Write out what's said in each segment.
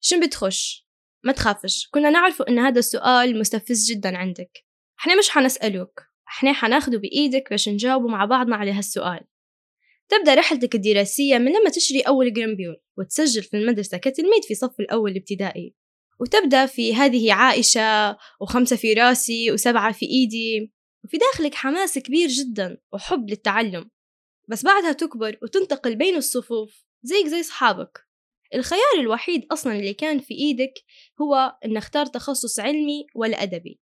شن بتخش؟ ما تخافش. كنا نعرف إن هذا السؤال مستفز جدا عندك. إحنا مش حنسألوك. إحنا حناخده بإيدك باش نجاوبه مع بعضنا على هالسؤال. تبدأ رحلتك الدراسية من لما تشتري أول جرامبيول وتسجل في المدرسة كتلميذ في صف الأول الابتدائي. وتبدأ في هذه عائشة وخمسة في راسي وسبعة في إيدي. وفي داخلك حماس كبير جدا وحب للتعلم. بس بعدها تكبر وتنتقل بين الصفوف زيك زي صحابك الخيار الوحيد أصلا اللي كان في إيدك هو إن اختار تخصص علمي ولا أدبي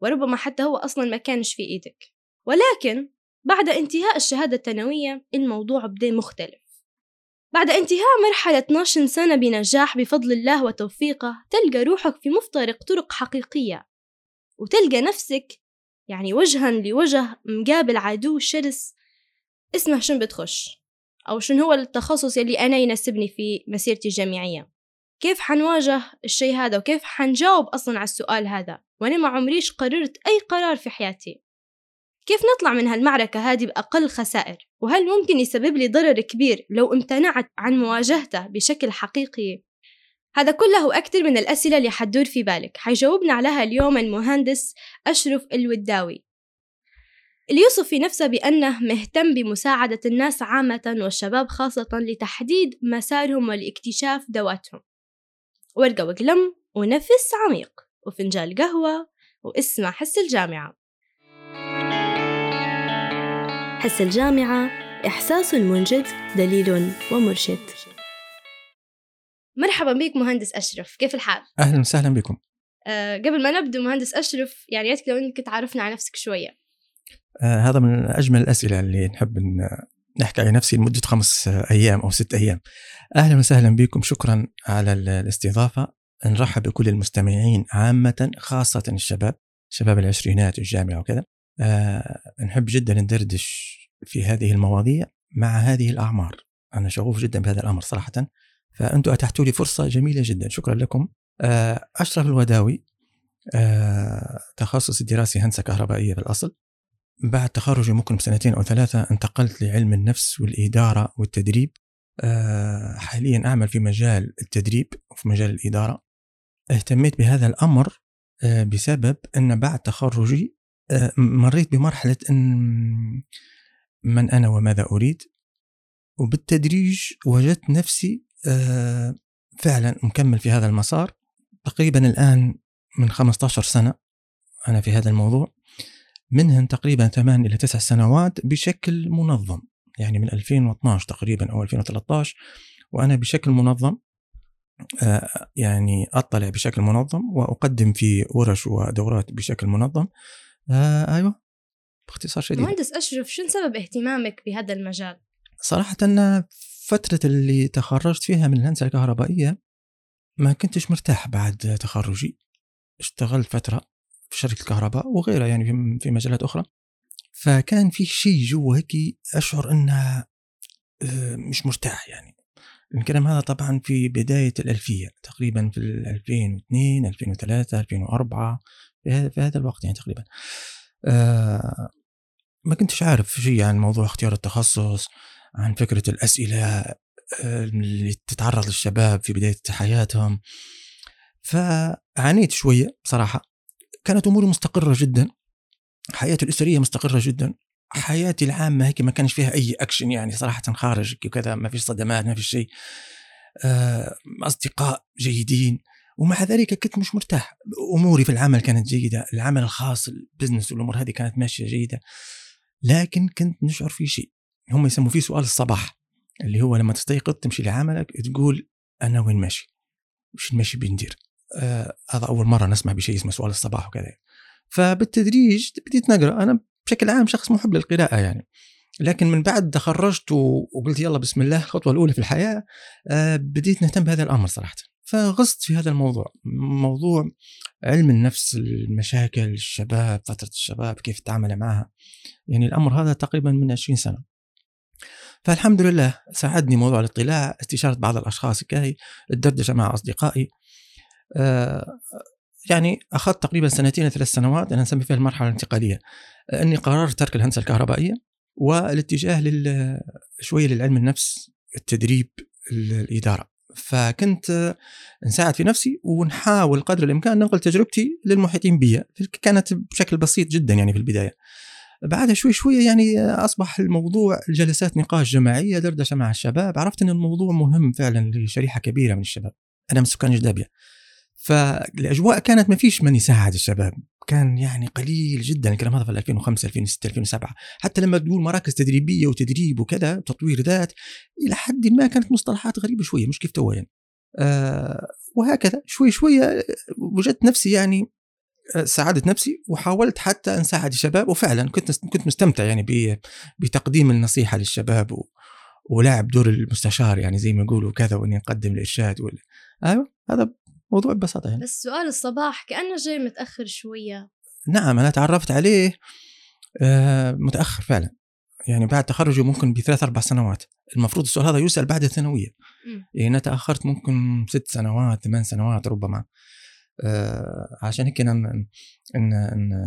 وربما حتى هو أصلا ما كانش في إيدك. ولكن بعد انتهاء الشهادة الثانوية الموضوع بدأ مختلف. بعد انتهاء مرحلة 12 سنة بنجاح بفضل الله وتوفيقه تلقى روحك في مفترق طرق حقيقية وتلقى نفسك يعني وجها لوجه مقابل عدو شرس اسمه شن بتخش أو شن هو التخصص اللي أنا يناسبني في مسيرتي الجامعية. كيف حنواجه الشيء هذا وكيف حنجاوب أصلا على السؤال هذا؟ وأنا ما عمريش قررت أي قرار في حياتي. كيف نطلع من هالمعركة هذه بأقل خسائر؟ وهل ممكن يسبب لي ضرر كبير لو امتنعت عن مواجهته بشكل حقيقي؟ هذا كله وأكثر من الأسئلة اللي حتدور في بالك. حيجاوبنا عليها اليوم المهندس أشرف الوداوي. اللي يوصف في نفسه بأنه مهتم بمساعدة الناس عامة والشباب خاصة لتحديد مسارهم ولاكتشاف ذواتهم ورقة وقلم ونفس عميق وفنجان قهوة واسمع حس الجامعة. حس الجامعة إحساس منجد دليل ومرشد. مرحبا بك مهندس أشرف كيف الحال؟ أهلا وسهلا بكم. أه قبل ما نبدأ مهندس أشرف يعني يا لو أنك تعرفنا على نفسك شوية. أه هذا من أجمل الأسئلة اللي نحب نحكي على نفسي لمدة خمس أيام أو ست أيام. أهلا وسهلا بكم. شكرا على الاستضافة. نرحب بكل المستمعين عامة خاصة الشباب شباب العشرينات والجامعة وكذا. أه نحب جدا ندردش في هذه المواضيع مع هذه الأعمار. أنا شغوف جدا بهذا الأمر صراحة. فأنتم أتحتوا لي فرصة جميلة جدا. شكرا لكم. آه، أشرف الوداوي آه، تخصص الدراسي هندسة كهربائية بالأصل. بعد تخرجي ممكن بسنتين أو ثلاثة انتقلت لعلم النفس والإدارة والتدريب. آه، حاليا أعمل في مجال التدريب وفي مجال الإدارة. اهتميت بهذا الأمر بسبب أن بعد تخرجي مريت بمرحلة أن من أنا وماذا أريد. وبالتدريج وجدت نفسي آه، فعلا مكمل في هذا المسار. تقريبا الآن من 15 سنة أنا في هذا الموضوع. منهن تقريبا 8 إلى 9 سنوات بشكل منظم. يعني من 2012 تقريبا أو 2013 وأنا بشكل منظم آه، يعني أطلع بشكل منظم وأقدم في ورش ودورات بشكل منظم. آه أيوة باختصار شديد. مهندس أشرف شو سبب اهتمامك بهذا المجال؟ صراحة أن فترة اللي تخرجت فيها من الهندسة الكهربائية ما كنتش مرتاح بعد تخرجي. اشتغلت فترة في شركة الكهرباء وغيرها يعني في مجالات أخرى. فكان في شيء جوا هيك أشعر أنه آه، مش مرتاح يعني. الكلام هذا طبعا في بداية الألفية تقريبا في 2002 2003 2004 في هذا الوقت يعني تقريبا. آه، ما كنتش عارف شيء عن موضوع اختيار التخصص عن فكرة الأسئلة آه، اللي تتعرض للشباب في بداية حياتهم. فعانيت شوية بصراحة. كانت أموري مستقرة جدا. حياتي الأسرية مستقرة جدا. حياتي العامة هيك ما كانش فيها أي أكشن يعني صراحة خارج وكذا ما فيش صدمات ما فيش شيء. آه، أصدقاء جيدين. ومع ذلك كنت مش مرتاح. أموري في العمل كانت جيدة. العمل الخاص البزنس والأمور هذه كانت ماشية جيدة. لكن كنت نشعر في شيء. هم يسموا فيه سؤال الصباح اللي هو لما تستيقظ تمشي لعملك تقول أنا وين ماشي؟ وش المشي بندير؟ هذا أول مرة نسمع بشيء اسمه سؤال الصباح وكذا. فبالتدريج بديت نقرأ. أنا بشكل عام شخص محب للقراءة يعني. لكن من بعد تخرجت وقلت يلا بسم الله الخطوة الأولى في الحياة آه بديت نهتم بهذا الأمر صراحة. فغصت في هذا الموضوع. موضوع علم النفس المشاكل الشباب فترة الشباب كيف تتعامل معها. يعني الأمر هذا تقريبا من 20 سنة. فالحمد لله ساعدني موضوع الاطلاع استشارة بعض الأشخاص كاي الدردشة مع أصدقائي. آه يعني أخذت تقريبا سنتين ثلاث سنوات أنا نسمي فيها المرحلة الانتقالية. أني قررت ترك الهندسة الكهربائية والاتجاه لل شوية للعلم النفس التدريب الإدارة. فكنت نساعد في نفسي ونحاول قدر الإمكان ننقل تجربتي للمحيطين بي كانت بشكل بسيط جدا يعني في البداية. بعدها شوي شوي يعني أصبح الموضوع جلسات نقاش جماعية دردشة مع الشباب عرفت أن الموضوع مهم فعلا لشريحة كبيرة من الشباب. أنا من سكان جدابيا فالأجواء كانت ما فيش من يساعد الشباب. كان يعني قليل جدا الكلام هذا في 2005 2006 2007 حتى لما تقول مراكز تدريبية وتدريب وكذا تطوير ذات إلى حد ما كانت مصطلحات غريبة شوية مش كيف تو يعني. آه وهكذا. شوي شوية وجدت نفسي يعني آه، ساعدت نفسي وحاولت حتى اساعد الشباب وفعلا كنت كنت مستمتع يعني بتقديم النصيحة للشباب ولعب دور المستشار يعني زي ما يقولوا كذا وإني أقدم الإرشاد أيوه هذا موضوع ببساطه يعني بس سؤال الصباح كأنه جاي متأخر شوية. نعم أنا تعرفت عليه آه متأخر فعلا. يعني بعد تخرجي ممكن بثلاث أربع سنوات. المفروض السؤال هذا يسأل بعد الثانوية. يعني أنا تأخرت ممكن ست سنوات ثمان سنوات ربما. آه عشان هيك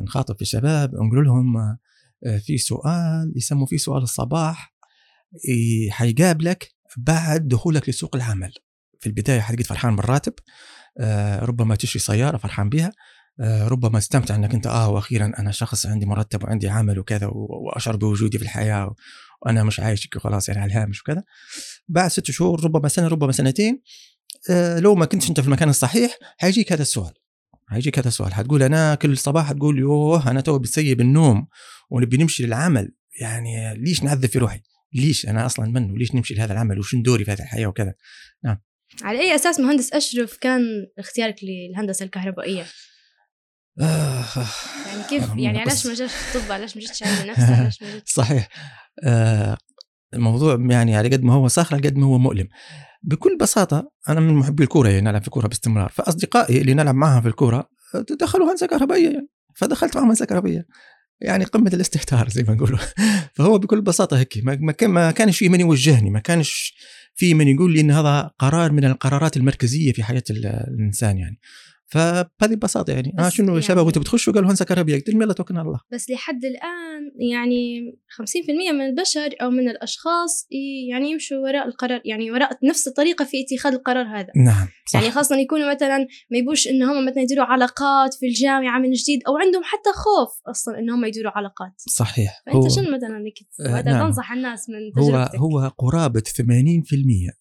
نخاطب في الشباب نقول لهم آه في سؤال يسموا فيه سؤال الصباح حيقابلك بعد دخولك لسوق العمل. في البداية حتجد فرحان بالراتب. ربما تشتري سيارة فرحان بها. آه ربما تستمتع أنك أنت آه وأخيرا أنا شخص عندي مرتب وعندي عمل وكذا وأشعر بوجودي في الحياة وأنا مش عايش وخلاص يعني على الهامش وكذا. بعد ست شهور ربما سنة ربما سنتين آه لو ما كنتش أنت في المكان الصحيح حيجيك هذا السؤال. حيجيك هذا السؤال. حتقول أنا كل صباح تقول يوه أنا تو بتسيب النوم ونبي نمشي للعمل. يعني ليش نعذب في روحي؟ ليش؟ أنا أصلا منه. ليش نمشي لهذا العمل؟ وشن دوري في هذه الحياة وكذا؟ نعم. على أي أساس مهندس أشرف كان اختيارك للهندسة الكهربائية؟ آه يعني كيف يعني علاش ما جاش الطب؟ علاش ما جيتش علم نفس؟ علاش ما جيتش صحيح. آه الموضوع يعني على قد ما هو صخر على قد ما هو مؤلم. بكل بساطة أنا من محبي الكورة يعني نلعب في الكوره باستمرار. فأصدقائي اللي نلعب معهم في الكورة دخلوا هندسة كهربائية. يعني فدخلت معهم هندسة كهربائية. يعني قمة الاستهتار زي ما نقولوا. فهو بكل بساطة هيك ما كانش في من يوجهني ما كانش في من يقول لي إن هذا قرار من القرارات المركزية في حياة الإنسان يعني. فبهذه البساطة يعني. آه شنو يعني شباب وأنتم بتخشوا؟ قالوا هندسه كهربائيه قلت لهم يلا توكلنا على الله. بس لحد الآن يعني 50% من البشر أو من الأشخاص يعني يمشوا وراء القرار يعني وراء نفس الطريقة في اتخاذ القرار هذا. نعم صح. يعني خاصة يكونوا مثلا ما يبوش ان هم مثلا يديروا علاقات في الجامعة من جديد أو عندهم حتى خوف أصلا ان هم يديروا علاقات. صحيح. فأنت هو... شنو مثلا آه نعم. تنصح الناس من تجربتك. هو هو قرابه 80%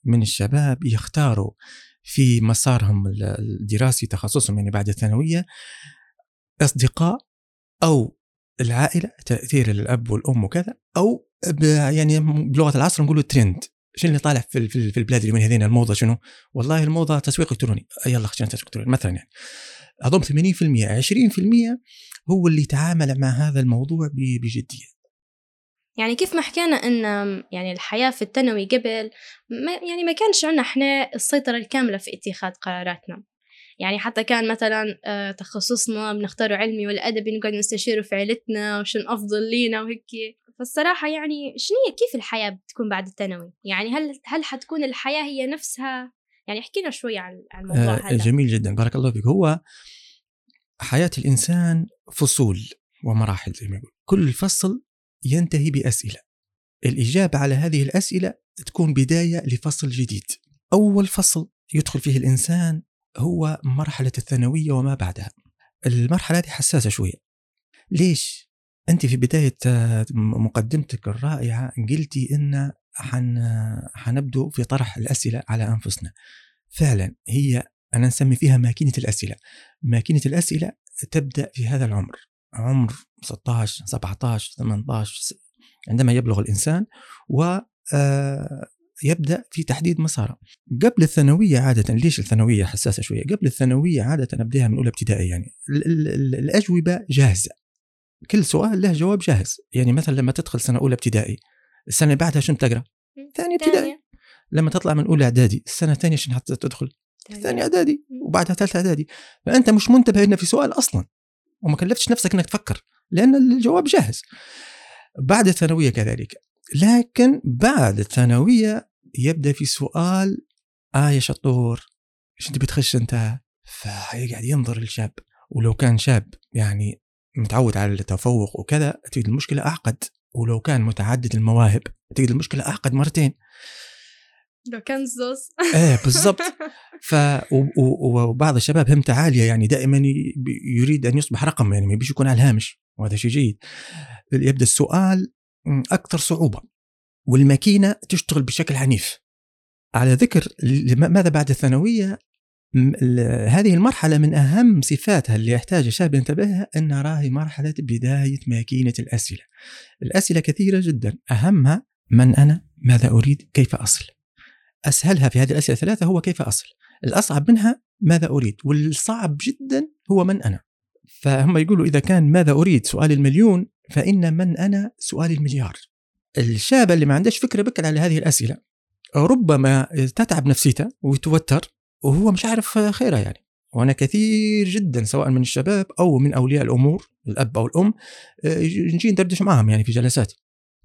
من الشباب يختاروا في مسارهم الدراسي تخصصهم يعني بعد الثانوية أصدقاء أو العائلة تأثير الأب والأم وكذا أو يعني بلغة العصر نقولوا ترند شنو اللي طالع في في البلاد اللي من هذين الموضة شنو؟ والله الموضة تسويق إلكتروني. يلا خلينا تسويق إلكتروني مثلا يعني. أظن 80% 20% هو اللي يتعامل مع هذا الموضوع بجدية. يعني كيف ما حكينا إن يعني الحياة في الثانوي قبل ما يعني ما كانش عندنا إحنا السيطرة الكاملة في اتخاذ قراراتنا. يعني حتى كان مثلا آه، تخصصنا بنختاره علمي ولا ادبي نقعد نستشيره في عيلتنا وشن أفضل لينا وهيك. فالصراحة يعني شنو كيف الحياة بتكون بعد الثانوي؟ يعني هل هل حتكون الحياة هي نفسها؟ يعني احكي لنا شوي عن الموضوع آه هذا. جميل جدا. بارك الله فيك. هو حياة الإنسان فصول ومراحل زي ما يقول. كل فصل ينتهي بأسئلة. الإجابة على هذه الأسئلة تكون بداية لفصل جديد. أول فصل يدخل فيه الإنسان هو مرحلة الثانوية وما بعدها. المرحلة هذه حساسة شوية. ليش؟ أنت في بداية مقدمتك الرائعة قلتي إن حن حنبدو في طرح الأسئلة على أنفسنا. فعلا هي أنا نسمي فيها ماكينة الأسئلة. ماكينة الأسئلة تبدأ في هذا العمر. عمر 16 17 18 عندما يبلغ الإنسان و آه، يبدأ في تحديد مساره. قبل الثانوية عادة ليش الثانوية حساسة شوية؟ قبل الثانوية عادة نبدأها من أولى ابتدائي يعني. الأجوبة جاهزة. كل سؤال له جواب جاهز. يعني مثلا لما تدخل سنة أولى ابتدائي السنة اللي بعدها شنو تقرأ؟ ثاني ابتدائي. لما تطلع من أولى إعدادي السنة الثانية شنو حتى تدخل؟ ثاني إعدادي وبعدها ثالث إعدادي. فأنت مش منتبه انه في سؤال أصلا. وما كلفتش نفسك إنك تفكر لأن الجواب جاهز. بعد الثانوية كذلك. لكن بعد الثانوية يبدأ في سؤال آه يا شطور إيش انت بتخش أنت؟ فيقعد ينظر للشاب. ولو كان شاب يعني متعود على التفوق وكذا تجد المشكلة أعقد. ولو كان متعدد المواهب تجد المشكلة أعقد مرتين. ده كنزوس إيه بالضبط. ف وبعض الشباب همته عالية يعني دائما يريد أن يصبح رقم يعني ما يبيش يكون على الهامش وهذا شيء جيد. يبدأ السؤال أكثر صعوبة والماكينة تشتغل بشكل عنيف. على ذكر ماذا بعد الثانوية؟ هذه المرحلة من أهم صفاتها اللي يحتاج الشاب ينتبهها أن راهي مرحلة بداية ماكينة الأسئلة. الأسئلة كثيرة جدا. أهمها من أنا؟ ماذا أريد؟ كيف أصل؟ أسهلها في هذه الأسئلة الثلاثة هو كيف أصل؟ الأصعب منها ماذا أريد؟ والصعب جدا هو من أنا. فهم يقولوا إذا كان ماذا أريد سؤال المليون فإن من أنا سؤال المليار. الشاب اللي ما عندهش فكرة بكل على هذه الأسئلة ربما تتعب نفسيته ويتوتر وهو مش عارف خيره يعني. وأنا كثير جدا سواء من الشباب أو من أولياء الأمور الأب أو الأم آه، نجي ندردش معاهم يعني في جلسات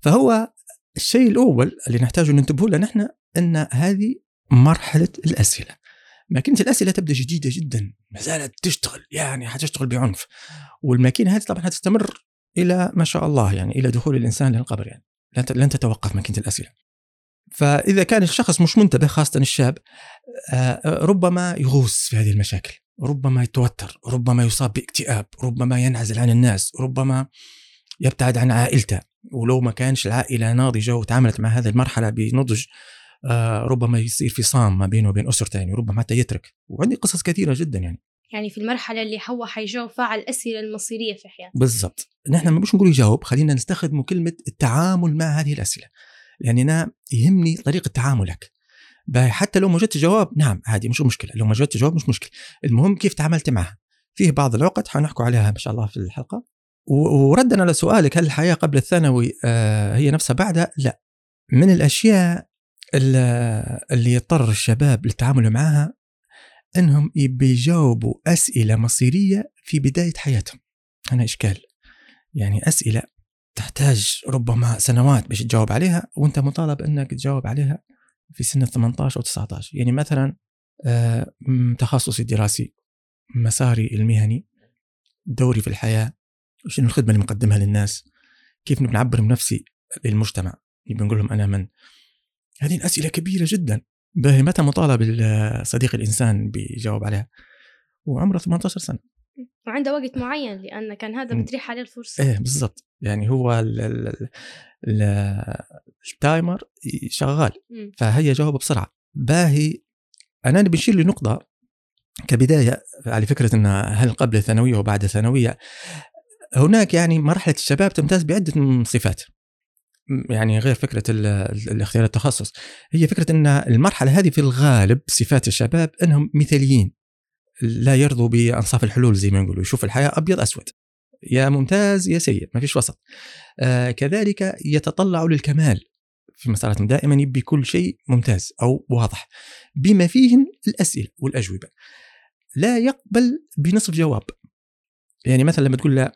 فهو الشيء الأول اللي نحتاج ننتبه له نحن أن هذه مرحلة الأسئلة. ماكينة الأسئلة تبدأ جديده جدا. ما زالت تشتغل يعني حتشتغل بعنف. والماكينة هذه طبعا حتستمر إلى ما شاء الله يعني إلى دخول الإنسان للقبر يعني. لن تتوقف ماكينة الأسئلة. فإذا كان الشخص مش منتبه خاصة الشاب آه، ربما يغوص في هذه المشاكل ربما يتوتر ربما يصاب باكتئاب ربما ينعزل عن الناس ربما يبتعد عن عائلته. ولو ما كانش العائلة ناضجه وتعاملت مع هذه المرحلة بنضج آه، ربما يصير في صام ما بينه وبين اسرته يعني ربما حتى يترك. وعندي قصص كثيرة جدا يعني. يعني في المرحلة اللي هو حيجاوب فيها على الأسئلة المصيرية في حياته. بالضبط. نحن ما مش نقول يجاوب خلينا نستخدم كلمة التعامل مع هذه الأسئلة. يعني أنا يهمني طريقة تعاملك. حتى لو ما جاتش جواب نعم عادي مش مشكلة. لو ما جاتش جواب مش مشكلة. المهم كيف تعاملت معها. فيه بعض العقد حنحكوا عليها إن شاء الله في الحلقة. و- وردا على سؤالك هل الحياة قبل الثانوي آه، هي نفسها بعدها؟ لا. من الأشياء اللي يضطر الشباب للتعامل معها إنهم بيجاوبوا أسئلة مصيرية في بداية حياتهم. هنا إشكال. يعني أسئلة تحتاج ربما سنوات باش تجاوب عليها وأنت مطالب إنك تجاوب عليها في سن ال 18 أو 19 يعني مثلا آه، تخصصي الدراسي مساري المهني دوري في الحياة شنو الخدمة اللي مقدمها للناس؟ كيف نبي نعبر من نفسي للمجتمع؟ نبي نقول لهم أنا من هذه الأسئلة كبيرة جدا. باهي متى مطالب ال- صديق الإنسان بيجاوب عليها؟ وعمره 18 سنة. وعنده وقت معين لأن كان هذا. بتريح عليه الفرصة. إيه بالضبط. يعني هو ال- ال- ال- ال- التايمر شغال. فهي جاوب بسرعة. باهي أنا نبي نشير لنقطه كبداية على فكرة ان هل قبل الثانويه وبعد الثانويه هناك يعني مرحلة الشباب تمتاز بعدة صفات. يعني غير فكرة ال- ال- الاختيار التخصص. هي فكرة أن المرحلة هذه في الغالب صفات الشباب أنهم مثاليين. لا يرضوا بأنصاف الحلول زي ما نقولوا يشوف الحياة أبيض أسود. يا ممتاز يا سيء. ما فيش وسط. آه كذلك يتطلع للكمال. في مساراتهم دائما يبي كل شيء ممتاز أو واضح. بما فيهن الأسئلة والأجوبة. لا يقبل بنصف جواب. يعني مثلا لما تقول له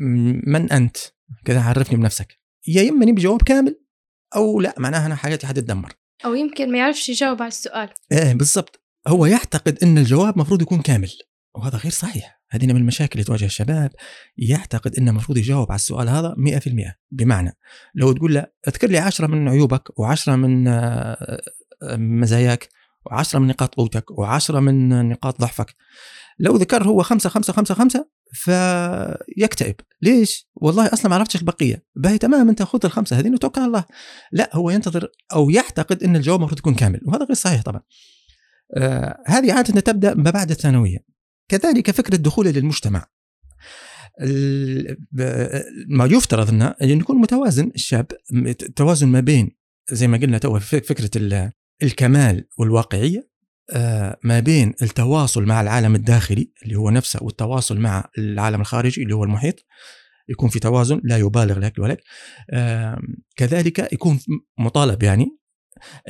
من أنت؟ كذا عرفني بنفسك. يا إما نبي جواب كامل أو لا معناها أنا حياتي حتتدمر أو يمكن ما يعرفش يجاوب على السؤال. إيه بالضبط. هو يعتقد إن الجواب مفروض يكون كامل وهذا غير صحيح. هذه من المشاكل اللي تواجه الشباب. يعتقد إنه المفروض يجاوب على السؤال هذا 100% بمعنى لو تقول له اذكر لي عشرة من عيوبك وعشرة من آه، آه، مزاياك وعشرة من نقاط قوتك وعشرة من نقاط ضعفك. لو ذكر هو خمسة خمسة خمسة خمسة فيكتئب. ليش؟ والله أصلا ما عرفتش البقية. باهي تمام أنت خذ الخمسة هذين وتوكل على الله. لا هو ينتظر أو يعتقد إن الجواب المفروض يكون كامل وهذا غير صحيح طبعا. آه هذه عادة تبدأ ما بعد الثانوية. كذلك فكرة دخوله للمجتمع ب- ما يفترض إنه أن يكون متوازن الشاب توازن ما بين زي ما قلنا تو فك- فكرة ال- الكمال والواقعية آه، ما بين التواصل مع العالم الداخلي اللي هو نفسه والتواصل مع العالم الخارجي اللي هو المحيط يكون في توازن لا يبالغ لك ولك آه، كذلك يكون مطالب يعني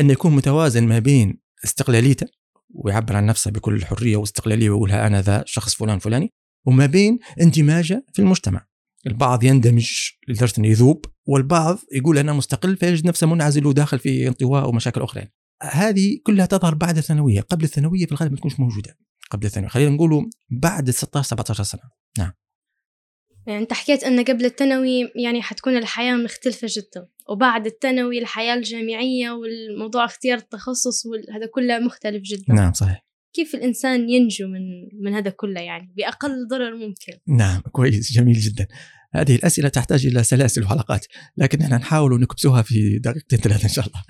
انه يكون متوازن ما بين استقلاليته ويعبر عن نفسه بكل حريه واستقلالية ويقولها أنا ذا شخص فلان فلاني وما بين اندماجه في المجتمع. البعض يندمج لدرجة أنه يذوب والبعض يقول أنا مستقل فيجد نفسه منعزل وداخل في انطواء ومشاكل أخرى هذه كلها تظهر بعد الثانوية قبل الثانوية في الغالب ما تكونش موجودة. قبل الثانوية. خلينا نقولوا بعد 16 17 سنة. نعم. يعني أنت حكيت إن قبل الثانوي يعني حتكون الحياة مختلفة جدا وبعد الثانوي الحياة الجامعية والموضوع اختيار التخصص وهذا كله مختلف جدا. نعم صحيح. كيف الإنسان ينجو من من هذا كله يعني؟ بأقل ضرر ممكن. نعم كويس جميل جدا. هذه الأسئلة تحتاج إلى سلاسل وحلقات لكن إحنا نحاول نكبسها في دقيقتين ثلاثة إن شاء الله.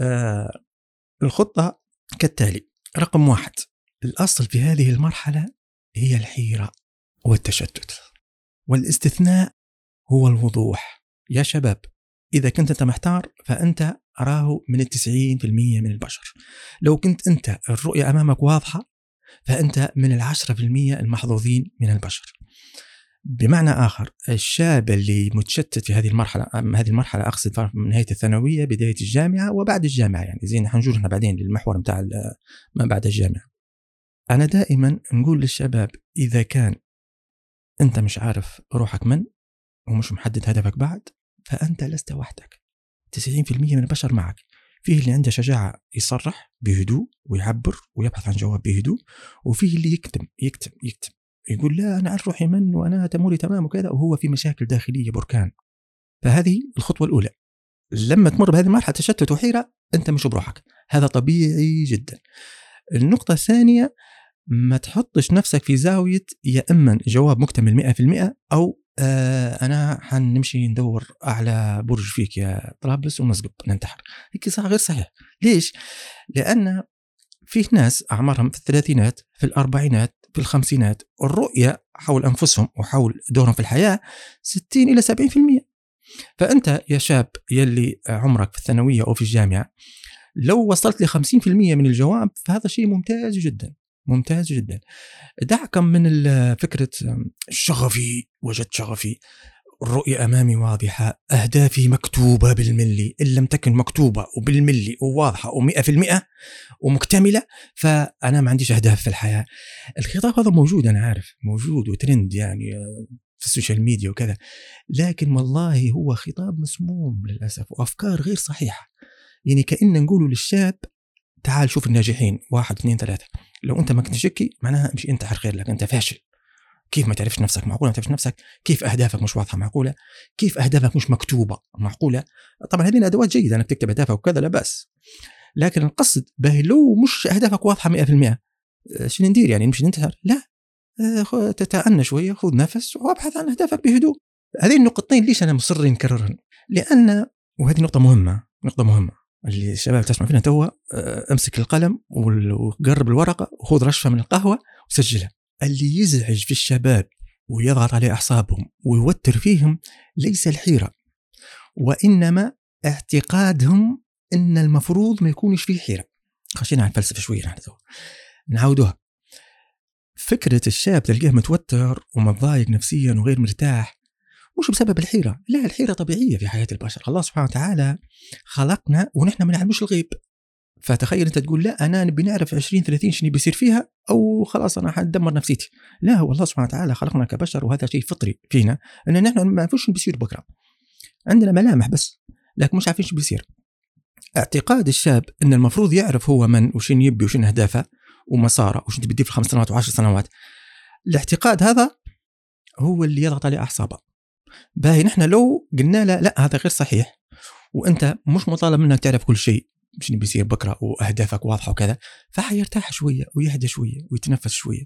آه الخطة كالتالي رقم واحد الأصل في هذه المرحلة هي الحيرة والتشتت والاستثناء هو الوضوح. يا شباب إذا كنت أنت محتار فأنت أراه من التسعين في المية من البشر. لو كنت أنت الرؤية أمامك واضحة فأنت من العشرة في المية المحظوظين من البشر. بمعنى آخر الشاب اللي متشتت في هذه المرحلة هذه المرحلة أقصد من نهاية الثانوية بداية الجامعة وبعد الجامعة يعني. زين حنجور إحنا بعدين للمحور بتاع ما بعد الجامعة. أنا دائما نقول للشباب إذا كان أنت مش عارف روحك من ومش محدد هدفك بعد فأنت لست وحدك. 90% من البشر معك. فيه اللي عنده شجاعة يصرح بهدوء ويعبر ويبحث عن جواب بهدوء وفيه اللي يكتم يكتم يكتم. يقول لا أنا أعرف روحي من وأنا تموري تمام وكذا وهو في مشاكل داخلية بركان. فهذه الخطوة الأولى. لما تمر بهذه المرحلة تشتت وحيرة أنت مش بروحك. هذا طبيعي جدا. النقطة الثانية ما تحطش نفسك في زاوية يا إما جواب مكتمل 100% أو آه أنا حنمشي ندور أعلى برج فيك يا طرابلس ونسقط ننتحر. هيك صح غير صحيح. ليش؟ لأن فيه ناس أعمارهم في الثلاثينات في الأربعينات في الخمسينات الرؤية حول أنفسهم وحول دورهم في الحياة 60 إلى 70% فأنت يا شاب يلي عمرك في الثانوية أو في الجامعة لو وصلت ل 50% من الجواب فهذا شيء ممتاز جدا ممتاز جدا. دعكم من فكرة شغفي وجدت شغفي. الرؤية أمامي واضحة. أهدافي مكتوبة بالملي. إن لم تكن مكتوبة وبالملي وواضحة ومئة في المئة ومكتملة فأنا ما عنديش أهداف في الحياة. الخطاب هذا موجود أنا عارف موجود وترند يعني في السوشيال ميديا وكذا. لكن والله هو خطاب مسموم للأسف وأفكار غير صحيحة. يعني كأن نقول للشاب تعال شوف الناجحين. واحد اثنين ثلاثة. لو أنت ما كنت هكي معناها مش أنت خير لك أنت فاشل. كيف ما تعرفش نفسك معقولة ما تعرفش نفسك كيف أهدافك مش واضحة معقولة كيف أهدافك مش مكتوبة معقولة. طبعا هذه أدوات جيدة إنك تكتب أهدافك وكذا لا بأس. لكن القصد به لو مش أهدافك واضحة 100% شنو ندير يعني؟ نمشي ننتحر؟ لا. آه، تتأنى شوية خذ نفس وأبحث عن أهدافك بهدوء. هذه النقطتين ليش أنا مصر نكررهن؟ لأن وهذه نقطة مهمة نقطة مهمة اللي الشباب تسمع فينا توا آه، امسك القلم وقرب الورقة وخذ رشفة من القهوة وسجلها. اللي يزعج في الشباب ويضغط على أعصابهم ويوتر فيهم ليس الحيرة وإنما اعتقادهم أن المفروض ما يكونش فيه حيرة. خشينا على الفلسفة شوية نحن نعودوها فكرة الشاب تلقاه متوتر ومتضايق نفسيا وغير مرتاح مش بسبب الحيرة لا الحيرة طبيعية في حياة البشر. الله سبحانه وتعالى خلقنا ونحن ما نعلموش الغيب. فتخيل أنت تقول لا أنا نبي نعرف 20 30 شنو بيصير فيها أو خلاص أنا حدمر نفسيتي. لا هو الله سبحانه وتعالى خلقنا كبشر وهذا شيء فطري فينا إن نحن ما نعرفوش شنو بيصير بكرة. عندنا ملامح بس لكن مش عارفين شو بيصير. اعتقاد الشاب إن المفروض يعرف هو من وشن يبي وشن أهدافه ومساره وشن تبي في خمس سنوات وعشر سنوات. الاعتقاد هذا هو اللي يضغط عليه أعصابه. باهي نحن لو قلنا له لا هذا غير صحيح وأنت مش مطالب منك تعرف كل شيء. شنو بيصير بكرة وأهدافك واضحة وكذا فحيرتاح شوية ويهدى شوية ويتنفس شوية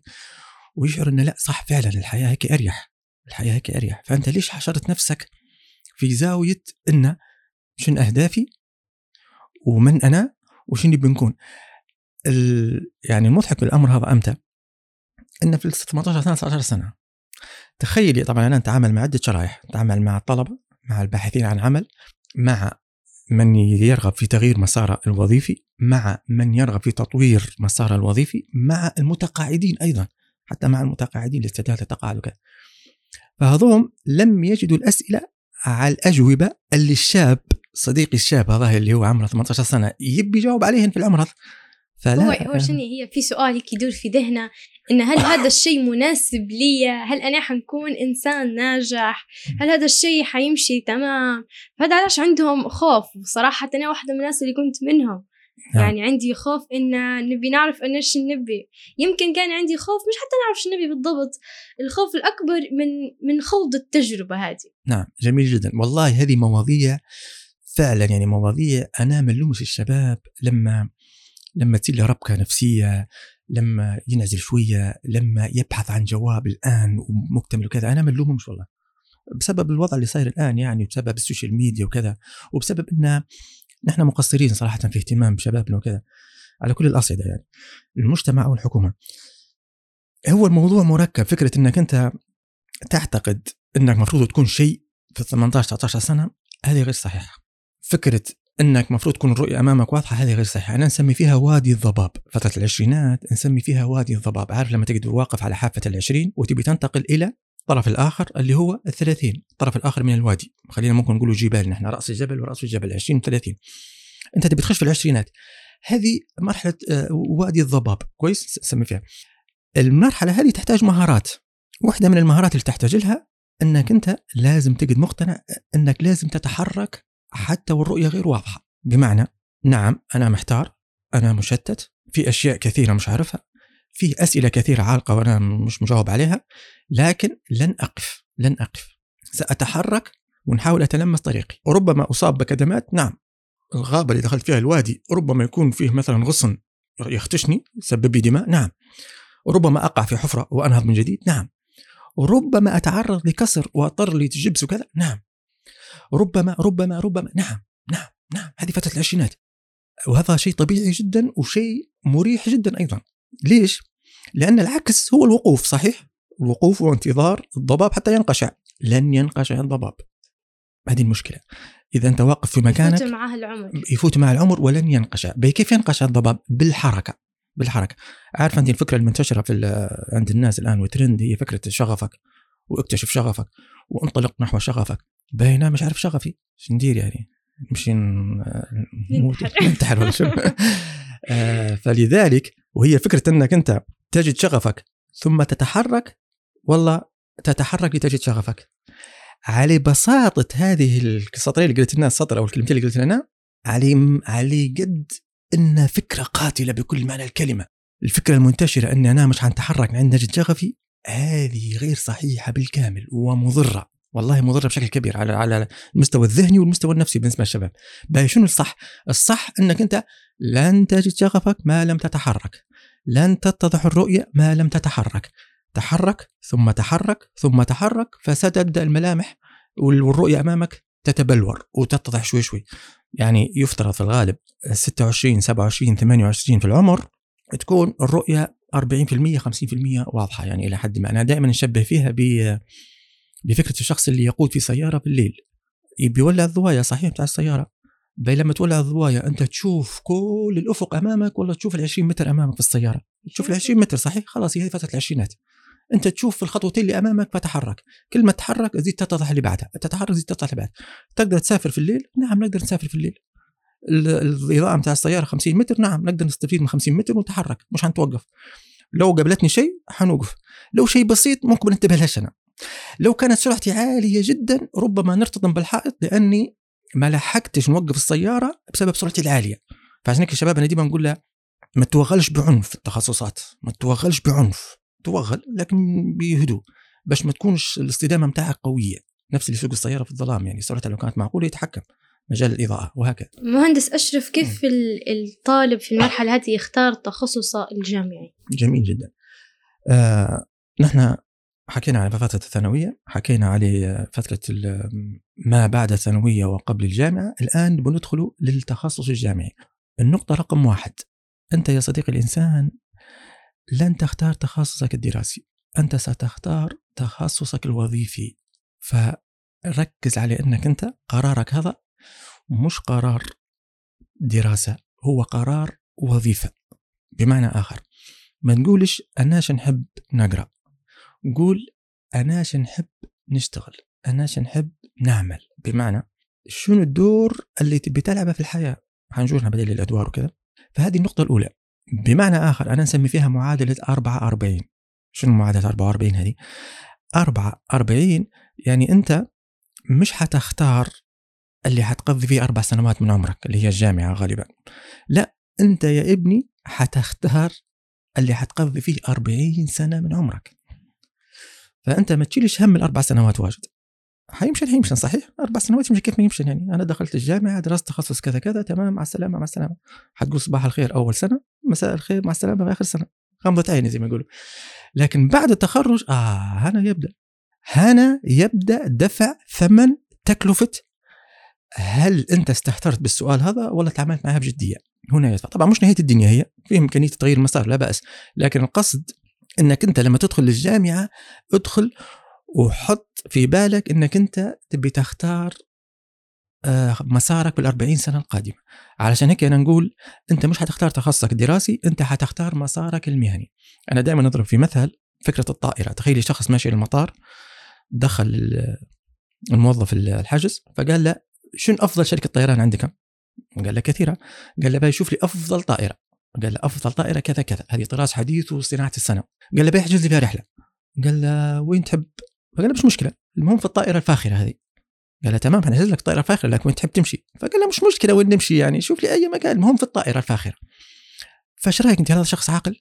ويشعر إنه لأ صح فعلا الحياة هيك أريح الحياة هيك أريح. فأنت ليش حشرت نفسك في زاوية ان شنو أهدافي ومن أنا وشنو بنكون؟ يعني المضحك بالأمر هذا أمتى؟ إن في ال 18 سنه 19 سنة. تخيلي طبعا أنا أتعامل مع عدة شرائح أتعامل مع الطلبة مع الباحثين عن عمل مع من يرغب في تغيير مساره الوظيفي مع من يرغب في تطوير مساره الوظيفي مع المتقاعدين أيضا حتى مع المتقاعدين لاستعداد التقاعد وكذا فهذوم لم يجدوا الأسئلة على الأجوبة اللي الشاب صديقي الشاب هذا اللي هو عمره 18 سنة يبي يجاوب عليهن في العمر هذا فلا هو هو شنو هي؟ في سؤال هيك يدور في ذهنه إن هل هذا الشيء مناسب لي هل أنا حنكون إنسان ناجح؟ هل هذا الشيء حيمشي تمام؟ فهذا علاش عندهم خوف؟ وصراحه أنا واحدة من الناس اللي كنت منهم. نعم. يعني عندي خوف إن نبي نعرف إن إيش نبي يمكن كان عندي خوف مش حتى نعرف شو نبي بالضبط. الخوف الأكبر من من خوض التجربة هذه. نعم جميل جدا. والله هذه مواضيع فعلا يعني مواضيع أنا ملومش الشباب لما لما تصير له ربكة نفسية لما ينعزل شوية لما يبحث عن جواب الآن ومكتمل وكذا أنا ملومهمش والله. بسبب الوضع اللي صاير الآن يعني بسبب السوشيال ميديا وكذا وبسبب أن نحن مقصرين صراحة في اهتمام بشبابنا وكذا. على كل الأصعدة يعني. المجتمع أو الحكومة. هو الموضوع مركب. فكرة أنك أنت تعتقد أنك مفروض تكون شيء في 18 19 سنة هذه غير صحيحة. فكرة إنك مفروض تكون الرؤية أمامك واضحة هذه غير صحيحة. أنا نسمي فيها وادي الضباب. فترة العشرينات نسمي فيها وادي الضباب. عارف لما تقدر واقف على حافة العشرين وتبي تنتقل إلى الطرف الآخر اللي هو الثلاثين الطرف الآخر من الوادي. خلينا ممكن نقول جبال نحن رأس الجبل ورأس الجبل 20 30 أنت تبي تخش في العشرينات. هذه مرحلة آه، وادي الضباب. كويس؟ نسمي فيها. المرحلة هذه تحتاج مهارات. واحدة من المهارات اللي تحتاج لها إنك أنت لازم تجد مقتنع إنك لازم تتحرك حتى والرؤية غير واضحة. بمعنى نعم أنا محتار أنا مشتت في أشياء كثيرة مش عارفها في أسئلة كثيرة عالقة وأنا مش مجاوب عليها لكن لن أقف لن أقف. سأتحرك ونحاول أتلمس طريقي. وربما أصاب بكدمات نعم. الغابة اللي دخلت فيها الوادي ربما يكون فيه مثلا غصن يختشني يسبب لي دماء نعم. وربما أقع في حفرة وأنهض من جديد نعم. وربما أتعرض لكسر واضطر لجبس وكذا نعم. ربما ربما ربما. نعم نعم نعم. هذه فترة العشرينات. وهذا شيء طبيعي جدا وشيء مريح جدا أيضا. ليش؟ لأن العكس هو الوقوف صحيح؟ الوقوف وانتظار الضباب حتى ينقشع. لن ينقشع الضباب. هذه المشكلة. إذا أنت واقف في مكانك يفوت معه العمر. يفوت مع العمر ولن ينقشع. كيف ينقشع الضباب؟ بالحركة. بالحركة. عارف أنت الفكرة المنتشرة في عند الناس الآن وترند هي فكرة شغفك واكتشف شغفك وانطلق نحو شغفك. باينة مش عارف شغفي. إيش ندير يعني. نمشي نموت. ننتحر ولا شو؟ آه، فلذلك وهي فكرة إنك أنت تجد شغفك ثم تتحرك والله تتحرك لتجد شغفك. على بساطة هذه السطرين اللي قلت لنا السطر أو الكلمتين اللي قلت لنا علي علي قد إنها فكرة قاتلة بكل معنى الكلمة. الفكرة المنتشرة أني أنا مش حنتحرك عند نجد شغفي هذه غير صحيحة بالكامل ومضرة. والله مضرة بشكل كبير على على المستوى الذهني والمستوى النفسي بالنسبة للشباب. باهي شنو الصح؟ الصح إنك أنت لن تجد شغفك ما لم تتحرك. لن تتضح الرؤية ما لم تتحرك. تحرك ثم تحرك ثم تحرك فستبدأ الملامح والرؤية أمامك تتبلور وتتضح شوي شوي. يعني يفترض في الغالب 26 27 28 في العمر تكون الرؤية 40% 50% واضحة يعني إلى حد ما أنا دائما نشبه فيها ب بفكرة الشخص اللي يقود في سيارة بالليل. بيولع الضوايا صحيح بتاع السيارة. بين لما تولع الضوايا أنت تشوف كل الأفق أمامك ولا تشوف ال 20 متر أمامك في السيارة. تشوف ال 20 متر صحيح؟ خلاص هي فتره العشرينات. أنت تشوف في الخطوتين اللي أمامك فتحرك. كل ما تتحرك تزيد تتضح اللي بعدها. تتحرك تزيد تتضح اللي بعدها. تقدر تسافر في الليل؟ نعم نقدر نسافر في الليل. الاضاءه بتاع السيارة 50 متر نعم نقدر نستفيد من 50 متر ونتحرك. مش حنتوقف لو قابلتني شيء حنوقف لو شيء بسيط ممكن ننتبه لهش أنا. لو كانت سرعتي عالية جدا ربما نرتطم بالحائط لأني ما لحقتش نوقف السيارة بسبب سرعتي العالية. فعشان هيك الشباب أنا ديما نقول له ما توغلش بعنف التخصصات ما توغلش بعنف. توغل لكن بهدوء باش ما تكونش الاصطدامة متاعك قوية. نفس اللي يسوق السيارة في الظلام يعني سرعته لو كانت معقولة يتحكم. مجال الإضاءة وهكذا. مهندس أشرف كيف الطالب في المرحلة هذه يختار تخصصه الجامعي؟ جميل جدا. آه نحن حكينا عن فترة الثانوية حكينا على فترة ما بعد الثانوية وقبل الجامعة الآن بندخل للتخصص الجامعي. النقطة رقم واحد أنت يا صديقي الإنسان لن تختار تخصصك الدراسي. أنت ستختار تخصصك الوظيفي. فركز على أنك أنت قرارك هذا مش قرار دراسة هو قرار وظيفة. بمعنى آخر ما تقولش أناش نحب نقرأ. قول أناش نحب نشتغل أناش نحب نعمل. بمعنى شنو الدور اللي تبي تلعبه في الحياة؟ حنجوزنا بدل الأدوار وكذا. فهذه النقطة الأولى. بمعنى آخر أنا نسمي فيها معادلة 44 شنو معادلة 44 هذه؟ 44 يعني أنت مش حتختار اللي حتقضي فيه أربع سنوات من عمرك اللي هي الجامعة غالبا. لا أنت يا ابني حتختار اللي حتقضي فيه 40 سنة من عمرك. فأنت ما تشيلش هم الأربع سنوات واجد. حيمشي حيمشي صحيح؟ أربع سنوات يمشي كيف ما يمشي يعني. أنا دخلت الجامعة درست تخصص كذا كذا تمام مع السلامة مع السلامة. حتقول صباح الخير أول سنة مساء الخير مع السلامة آخر سنة. غمضة عيني زي ما يقولوا. لكن بعد التخرج آه هنا يبدأ. هنا يبدأ دفع ثمن تكلفة هل أنت استهترت بالسؤال هذا ولا تعاملت معها بجدية؟ هنا يدفع. طبعا مش نهاية الدنيا هي. في إمكانية تغيير المسار لا بأس. لكن القصد إنك أنت لما تدخل الجامعة ادخل وحط في بالك إنك أنت تبي تختار آه، مسارك بال40 سنة القادمة. علشان هيك أنا نقول أنت مش حتختار تخصصك الدراسي أنت حتختار مسارك المهني. أنا دائما نضرب في مثل فكرة الطائرة. تخيلي شخص ماشي للمطار دخل الموظف الحجز فقال له شنو أفضل شركة طيران عندك؟ قال له كثيرة. قال له يشوف لي أفضل طائرة. قال له أفضل طائرة كذا كذا هذه طراز حديث وصناعة السنة قال له بيحجز لي فيها رحلة. قال له وين تحب؟ فقال له مش مشكلة. المهم في الطائرة الفاخرة هذه. قال له تمام حنحجز لك طائرة فاخرة لكن وين تحب تمشي؟ فقال له مش مشكلة وين نمشي يعني؟ شوف لي أي مكان. المهم في الطائرة الفاخرة. فايش رأيك أنت؟ هذا شخص عاقل؟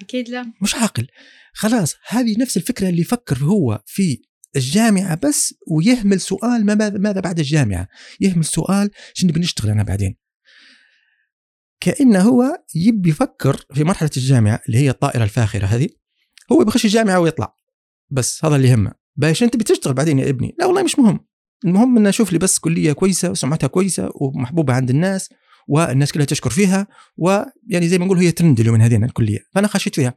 أكيد لا. مش عاقل. خلاص هذه نفس الفكرة اللي يفكر هو في الجامعة بس ويهمل سؤال ما ماذا بعد الجامعة؟ يهمل سؤال شنو بنشتغل أنا بعدين؟ كأنه هو يبي يفكر في مرحلة الجامعة اللي هي الطائرة الفاخرة هذه. هو بيخش الجامعة ويطلع. بس هذا اللي يهمه. بايش أنت بتشتغل بعدين يا ابني. لا والله مش مهم. المهم إنه أشوف لي بس كلية كويسة وسمعتها كويسة ومحبوبة عند الناس والناس كلها تشكر فيها ويعني زي ما نقول هي ترند اليومين هذين الكلية. فأنا خشيت فيها.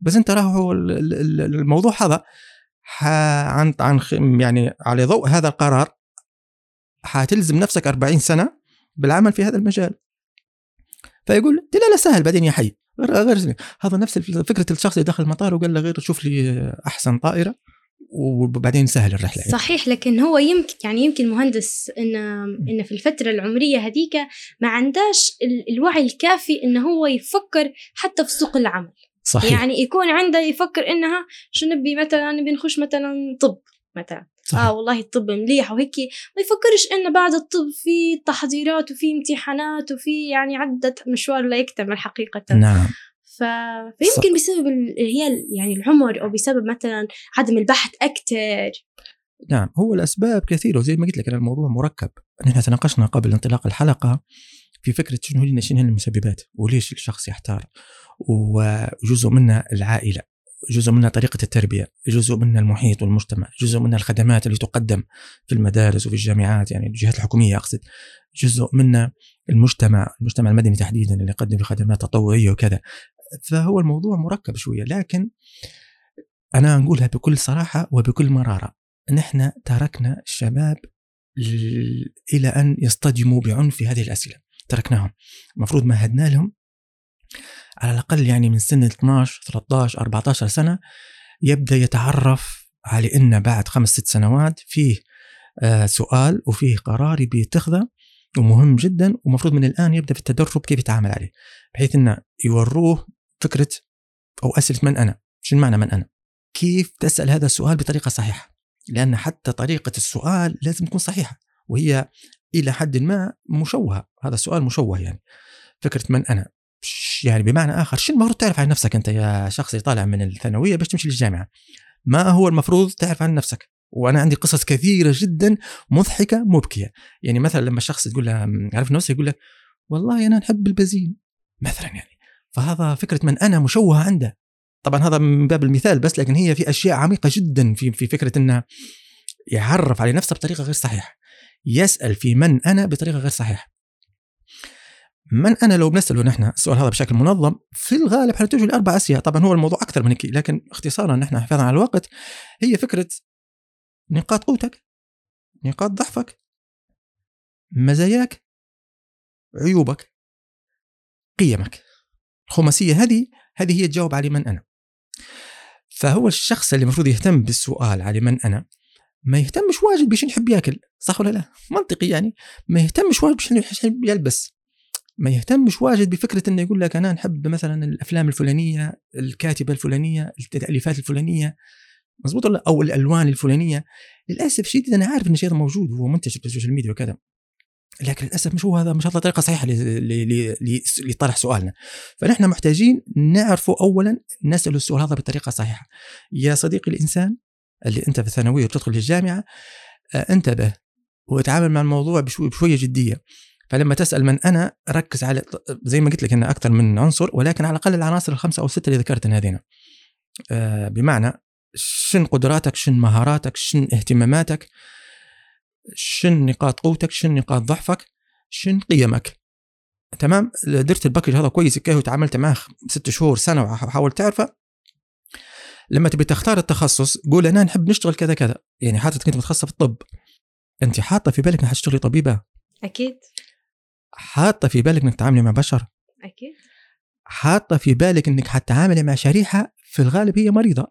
بس أنت راهو الموضوع هذا عن عن يعني على ضوء هذا القرار حتلزم نفسك 40 سنة بالعمل في هذا المجال. فيقول لا لا سهل بعدين يا حي. غير, غير هذا نفس فكرة الشخص اللي دخل المطار وقال له غير شوف لي أحسن طائرة وبعدين سهل الرحلة يعني. صحيح لكن هو يمكن يعني يمكن مهندس إن إن في الفترة العمرية هذيك ما عنداش الوعي الكافي انه هو يفكر حتى في سوق العمل. صحيح. يعني يكون عنده يفكر إنها شو نبي مثلا نبي نخش مثلا طب مثلا. صحيح. آه والله الطب مليح. وهيك ما يفكرش إنه بعد الطب في تحضيرات وفي امتحانات وفي يعني عدة مشوار لا يكتمل حقيقة. نعم. ف... فيمكن بسبب هي يعني العمر أو بسبب مثلا عدم البحث أكثر نعم هو الأسباب كثيرة. وزي ما قلت لك الموضوع مركب. نحن تناقشنا قبل انطلاق الحلقة في فكرة شنو هي شنو المسببات وليش الشخص يحتار وجزء منها العائلة. جزء منها طريقة التربية جزء منها المحيط والمجتمع جزء منها الخدمات اللي تقدم في المدارس وفي الجامعات يعني الجهات الحكومية أقصد جزء منها المجتمع المجتمع المدني تحديدا اللي يقدم في خدمات تطوعية وكذا. فهو الموضوع مركب شوية لكن أنا أقولها بكل صراحة وبكل مرارة نحن تركنا الشباب إلى أن يصطدموا بعنف في هذه الأسئلة تركناهم. المفروض مهدنا لهم على الأقل يعني من سن 12 13 14 سنة يبدأ يتعرف على أن بعد خمس ست سنوات فيه آه سؤال وفيه قرار بيتخذه ومهم جدا ومفروض من الآن يبدأ في التدرب كيف يتعامل عليه بحيث أنه يوروه فكرة أو أسئلة من أنا شنو معنى من أنا؟ كيف تسأل هذا السؤال بطريقة صحيحة؟ لأن حتى طريقة السؤال لازم تكون صحيحة وهي إلى حد ما مشوهة هذا السؤال مشوه يعني فكرة من أنا. يعني بمعنى آخر شو المفروض تعرف عن نفسك أنت يا شخص طالع من الثانوية باش تمشي للجامعة؟ ما هو المفروض تعرف عن نفسك؟ وأنا عندي قصص كثيرة جدا مضحكة مبكية. يعني مثلا لما الشخص تقول له عارف نفسه يقول لك والله أنا نحب البنزين مثلا يعني. فهذا فكرة من أنا مشوهة عنده. طبعا هذا من باب المثال بس لكن هي في أشياء عميقة جدا في في فكرة إنه يعرف على نفسه بطريقة غير صحيحة. يسأل في من أنا بطريقة غير صحيحة. من أنا لو بنسأله نحن السؤال هذا بشكل منظم في الغالب حنتوجه لاربع أسئلة. طبعا هو الموضوع أكثر من هيك لكن اختصارا نحن حفاظا على الوقت هي فكرة نقاط قوتك نقاط ضعفك مزاياك عيوبك قيمك. الخماسية هذه هذه هي تجاوب على من أنا. فهو الشخص اللي المفروض يهتم بالسؤال على من أنا ما يهتمش واجد بشنو يحب يأكل صح ولا لا؟ منطقي يعني. ما يهتمش واجد بشنو يحب يلبس. ما يهتمش واجد بفكرة إنه يقول لك أنا نحب مثلا الأفلام الفلانية الكاتبة الفلانية التأليفات الفلانية مضبوط ولا؟ أو الألوان الفلانية. للأسف الشديد أنا عارف إن الشيء موجود وهو منتشر في السوشيال ميديا وكذا. لكن للأسف مش هو هذا مش هذا الطريقة الصحيحة لطرح سؤالنا. فنحن محتاجين نعرفوا اولا نسأل السؤال هذا بطريقه صحيحه يا صديقي الإنسان اللي أنت في الثانوية وتدخل الجامعة آه، انتبه وتعامل مع الموضوع بشوية جدية. فلما تسأل من أنا ركز على زي ما قلت لك ان أكثر من عنصر ولكن على الأقل العناصر الخمسة أو السته اللي ذكرتها هذين آه، بمعنى شن قدراتك شن مهاراتك شن اهتماماتك شن نقاط قوتك شن نقاط ضعفك شن قيمك. تمام؟ درت ال package هذا كويس كيف وتعاملت معه ست شهور سنة وحاولت تعرفه. لما تبي تختار التخصص قول أنا نحب نشتغل كذا كذا. يعني حاطط كنت متخصصه في الطب. أنت حاطة في بالك انك حتشتغلي طبيبة؟ أكيد. حاطة في بالك إنك تتعاملي مع بشر؟ أكيد. حاطة في بالك إنك حتتعاملي مع شريحة في الغالب هي مريضة.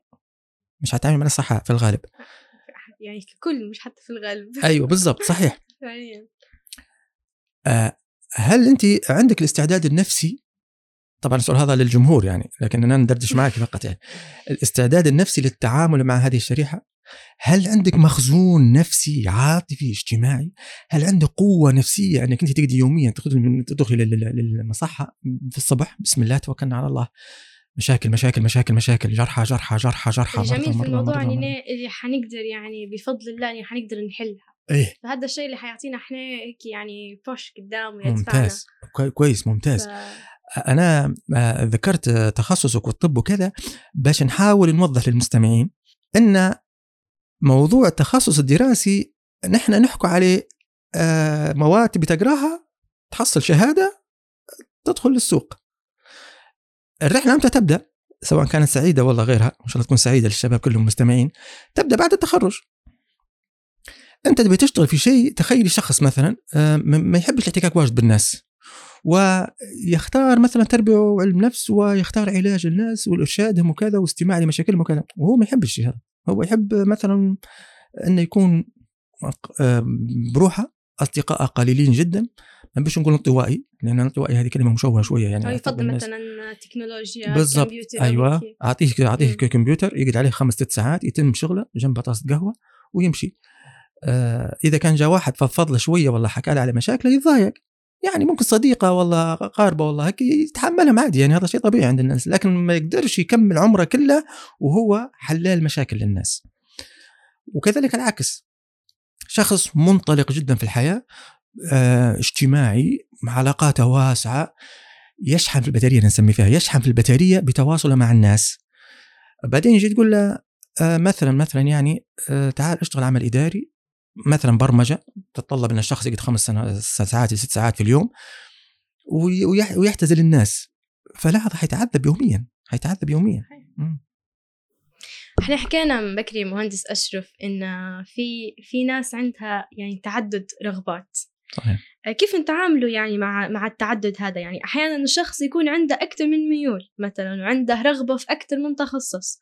مش حتتعاملي مع صحة في الغالب. يعني ككل مش حتى في الغالب. أيوه بالضبط صحيح. آه هل أنت عندك الاستعداد النفسي؟ طبعا السؤال هذا للجمهور يعني لكن أنا ندردش معك فقط يعني. الاستعداد النفسي للتعامل مع هذه الشريحة؟ هل عندك مخزون نفسي عاطفي اجتماعي؟ هل عندك قوة نفسية؟ أنك أنت تقدر يوميا تدخلي للمصحة في الصباح بسم الله توكلنا على الله. مشاكل مشاكل مشاكل مشاكل. جرحى جرحى جرحى جرحى. الجميل في الموضوع يعني اللي حنقدر يعني بفضل الله يعني حنقدر نحلها. إيه. فهذا الشيء اللي حيعطينا إحنا هيك يعني بوش قدام ممتاز. كويس ممتاز. ف... أنا آه، ذكرت تخصصك والطب وكذا باش نحاول نوضح للمستمعين إن موضوع التخصص الدراسي نحن نحكو عليه آه، مواد بتقراها تحصل شهادة تدخل للسوق. الرحلة إمتى تبدأ؟ سواء كانت سعيدة والله غيرها إن شاء الله تكون سعيدة للشباب كلهم مستمعين. تبدأ بعد التخرج. أنت تبي تشتغل في شيء تخيلي شخص مثلا آه، ما يحبش الاحتكاك واجد بالناس ويختار مثلا تربية وعلم نفس ويختار علاج الناس والإرشادهم وكذا واستماع لمشاكلهم وكذا وهو ما يحب الشيء هذا. هو يحب مثلا إنه يكون آه، بروحه أصدقاء قليلين جدا. ما بيش نقول انطوائي لأن انطوائي هذه كلمة مشوهة شوية يعني يفضل مثلا تكنولوجيا بالضبط أيوه. أعطيه أعطيه كمبيوتر يقعد عليه خمس ست ساعات يتم شغله جنبه طاسه قهوة ويمشي. آه إذا كان جاء واحد فضفض له شوية ولا حكى له على مشاكله يتضايق. يعني ممكن صديقة ولا قاربة والله هيك يتحملها عادي يعني هذا شيء طبيعي عند الناس لكن ما يقدرش يكمل عمره كله وهو حلال مشاكل للناس. وكذلك العكس شخص منطلق جدا في الحياة آه، اجتماعي علاقاته واسعة يشحن في البطاريه نسمي فيها يشحن في البطاريه بتواصله مع الناس. بعدين يجي تقول له آه، مثلا مثلا يعني آه، تعال اشتغل عمل إداري مثلا برمجة تتطلب إن الشخص يقعد خمس ساعات ست ساعات في اليوم ويحتزل الناس. فلاحظ حيتعذب يوميا حيتعذب يوميا. إحنا حكينا من بكري مهندس أشرف إن في في ناس عندها يعني تعدد رغبات. صحيح. آه، كيف نتعاملوا يعني مع مع التعدد هذا؟ يعني أحيانا الشخص يكون عنده أكثر من ميول مثلا وعنده رغبة في أكثر من تخصص.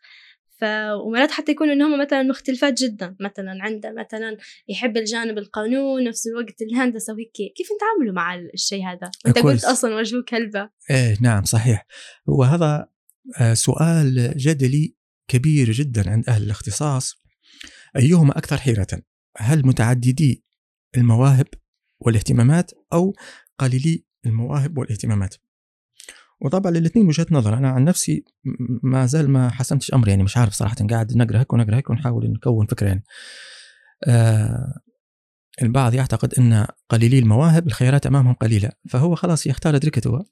ف ومرات حتى يكونوا إنهم مثلا مختلفات جدا مثلا عنده مثلا يحب الجانب القانون نفس الوقت الهندسة وهيك كيف نتعاملوا مع الشيء هذا؟ أنت قلت أصلا وجهه كلبة. إيه نعم صحيح. هو هذا آه، سؤال جدلي كبير جدا عند أهل الاختصاص. أيهما أكثر حيرة؟ هل متعددي المواهب والاهتمامات أو قليلي المواهب والاهتمامات؟ وطبعا الاثنين وجهة نظر. أنا عن نفسي ما زال ما حسمتش امري يعني مش عارف صراحة قاعد نقرأ هيك ونقرأ هيك ونحاول نكون فكرة يعني. آه البعض يعتقد إن قليلي المواهب الخيارات أمامهم قليلة فهو خلاص يختار دركته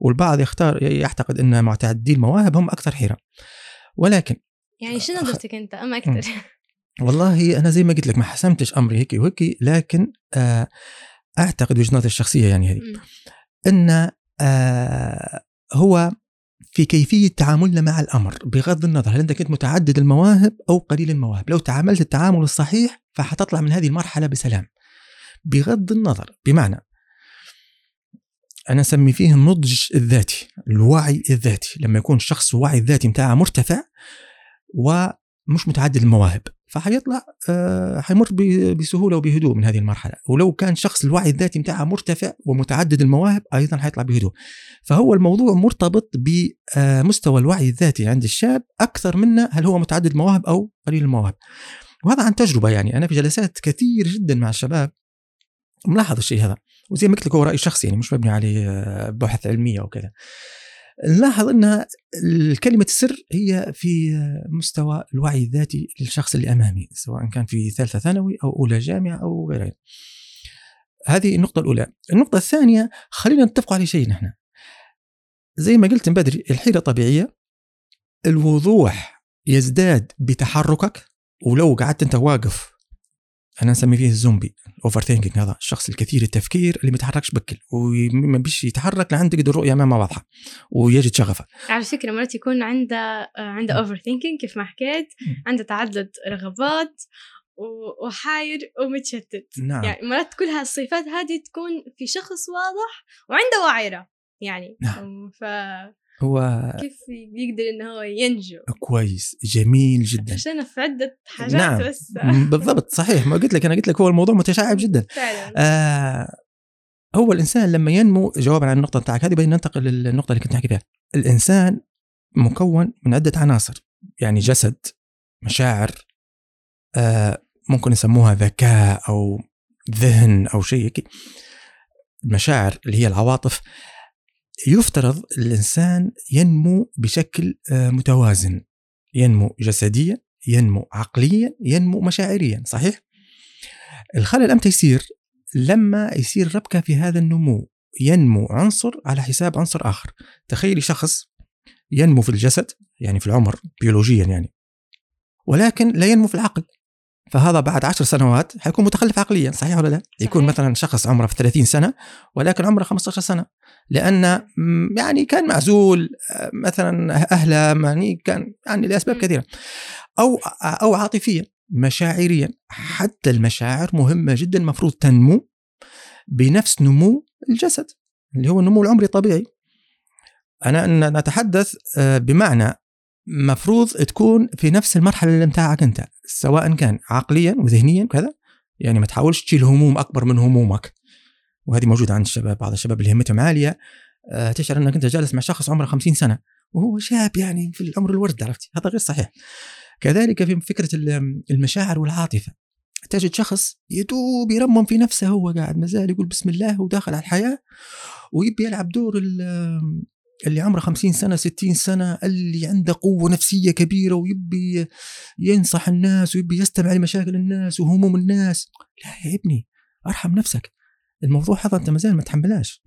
والبعض يختار يعتقد إن معتدي المواهب هم أكثر حيرة. ولكن يعني شو نظرتك أنت؟ اما أكثر. والله أنا زي ما قلت لك ما حسمتش امري هيك وهيك لكن آه أعتقد وجهة نظري الشخصية يعني هذه إن آه هو في كيفية تعاملنا مع الأمر بغض النظر هل أنت كنت متعدد المواهب أو قليل المواهب. لو تعاملت التعامل الصحيح فحتطلع من هذه المرحلة بسلام. بغض النظر بمعنى أنا أسمي فيه النضج الذاتي الوعي الذاتي. لما يكون الشخص الوعي الذاتي متاعه مرتفع ومش متعدد المواهب. فحيطلع آه حيمر بسهولة وبهدوء من هذه المرحلة. ولو كان شخص الوعي الذاتي بتاعه مرتفع ومتعدد المواهب أيضا حيطلع بهدوء. فهو الموضوع مرتبط بمستوى الوعي الذاتي عند الشاب أكثر منه هل هو متعدد المواهب أو قليل المواهب. وهذا عن تجربة يعني. أنا في جلسات كثير جدا مع الشباب ملاحظ الشيء هذا. وزي ما قلت لك هو رأي شخصي يعني مش مبني عليه آه، بحث علميه وكذا نلاحظ أن كلمه السر هي في مستوى الوعي الذاتي للشخص اللي أمامي سواء كان في ثالثة ثانوي أو أولى جامعة أو غيرها. هذه النقطة الأولى. النقطة الثانية خلينا نتفق على شيء نحن. زي ما قلت من بدري الحيرة طبيعية. الوضوح يزداد بتحركك ولو قعدت أنت واقف أنا نسمي فيه الزومبي ال overthinking هذا الشخص الكثير التفكير اللي ما يتحركش بكل وما بيش يتحرك لعنده تقعد الرؤية ما واضحة ويجد شغفه. على فكرة مرات يكون عنده عنده overthinking كيف ما حكيت عنده تعدد رغبات وحاير ومتشتت. نعم. يعني مرات كل هالصفات هذه تكون في شخص واضح وعنده وغيره يعني. نعم. ف هو كيف يقدر انه هو ينجو؟ كويس جميل جدا. عشان في عدة حاجات نعم. بس. بالضبط صحيح. ما قلت لك أنا قلت لك هو الموضوع متشعب جدا. فعلا. آه هو الإنسان لما ينمو جوابا عن النقطة بتاعك هذه بدنا ننتقل للنقطة اللي كنت نحكي فيها. الإنسان مكون من عدة عناصر يعني جسد مشاعر آه ممكن يسموها ذكاء أو ذهن أو شيء. المشاعر اللي هي العواطف يفترض الإنسان ينمو بشكل آه، متوازن. ينمو جسديا ينمو عقليا ينمو مشاعريا صحيح؟ الخلل إمتى يصير لما يصير ربكه في هذا النمو ينمو عنصر على حساب عنصر آخر. تخيلي شخص ينمو في الجسد يعني في العمر بيولوجيا يعني ولكن لا ينمو في العقل. فهذا بعد عشر سنوات حيكون متخلف عقليا صحيح ولا لا؟ صحيح. يكون مثلا شخص عمره في 30 سنة ولكن عمره 15 سنة. لأن يعني كان معزول مثلا أهله يعني كان يعني لأسباب كثيرة. أو أو عاطفيا مشاعريا حتى المشاعر مهمة جدا المفروض تنمو بنفس نمو الجسد اللي هو النمو العمري الطبيعي. أنا نتحدث آه، بمعنى مفروض تكون في نفس المرحلة اللي بتاعك أنت سواء كان عقليا وذهنيا وكذا يعني ما تحاولش تشيل هموم أكبر من همومك. وهذه موجودة عند الشباب بعض الشباب اللي همتهم عالية آه، تشعر إنك أنت جالس مع شخص عمره 50 سنة وهو شاب يعني في العمر الورد عرفتي هذا غير صحيح. كذلك في فكرة المشاعر والعاطفة. تجد شخص يدوب يرمم في نفسه هو قاعد مازال يقول بسم الله وداخل على الحياة ويبي يلعب دور اللي عمره 50 سنة 60 سنة اللي عنده قوة نفسية كبيرة ويبي ينصح الناس ويبي يستمع لمشاكل الناس وهموم الناس. لا يا ابني أرحم نفسك. الموضوع هذا أنت مازال ما تحملهاش.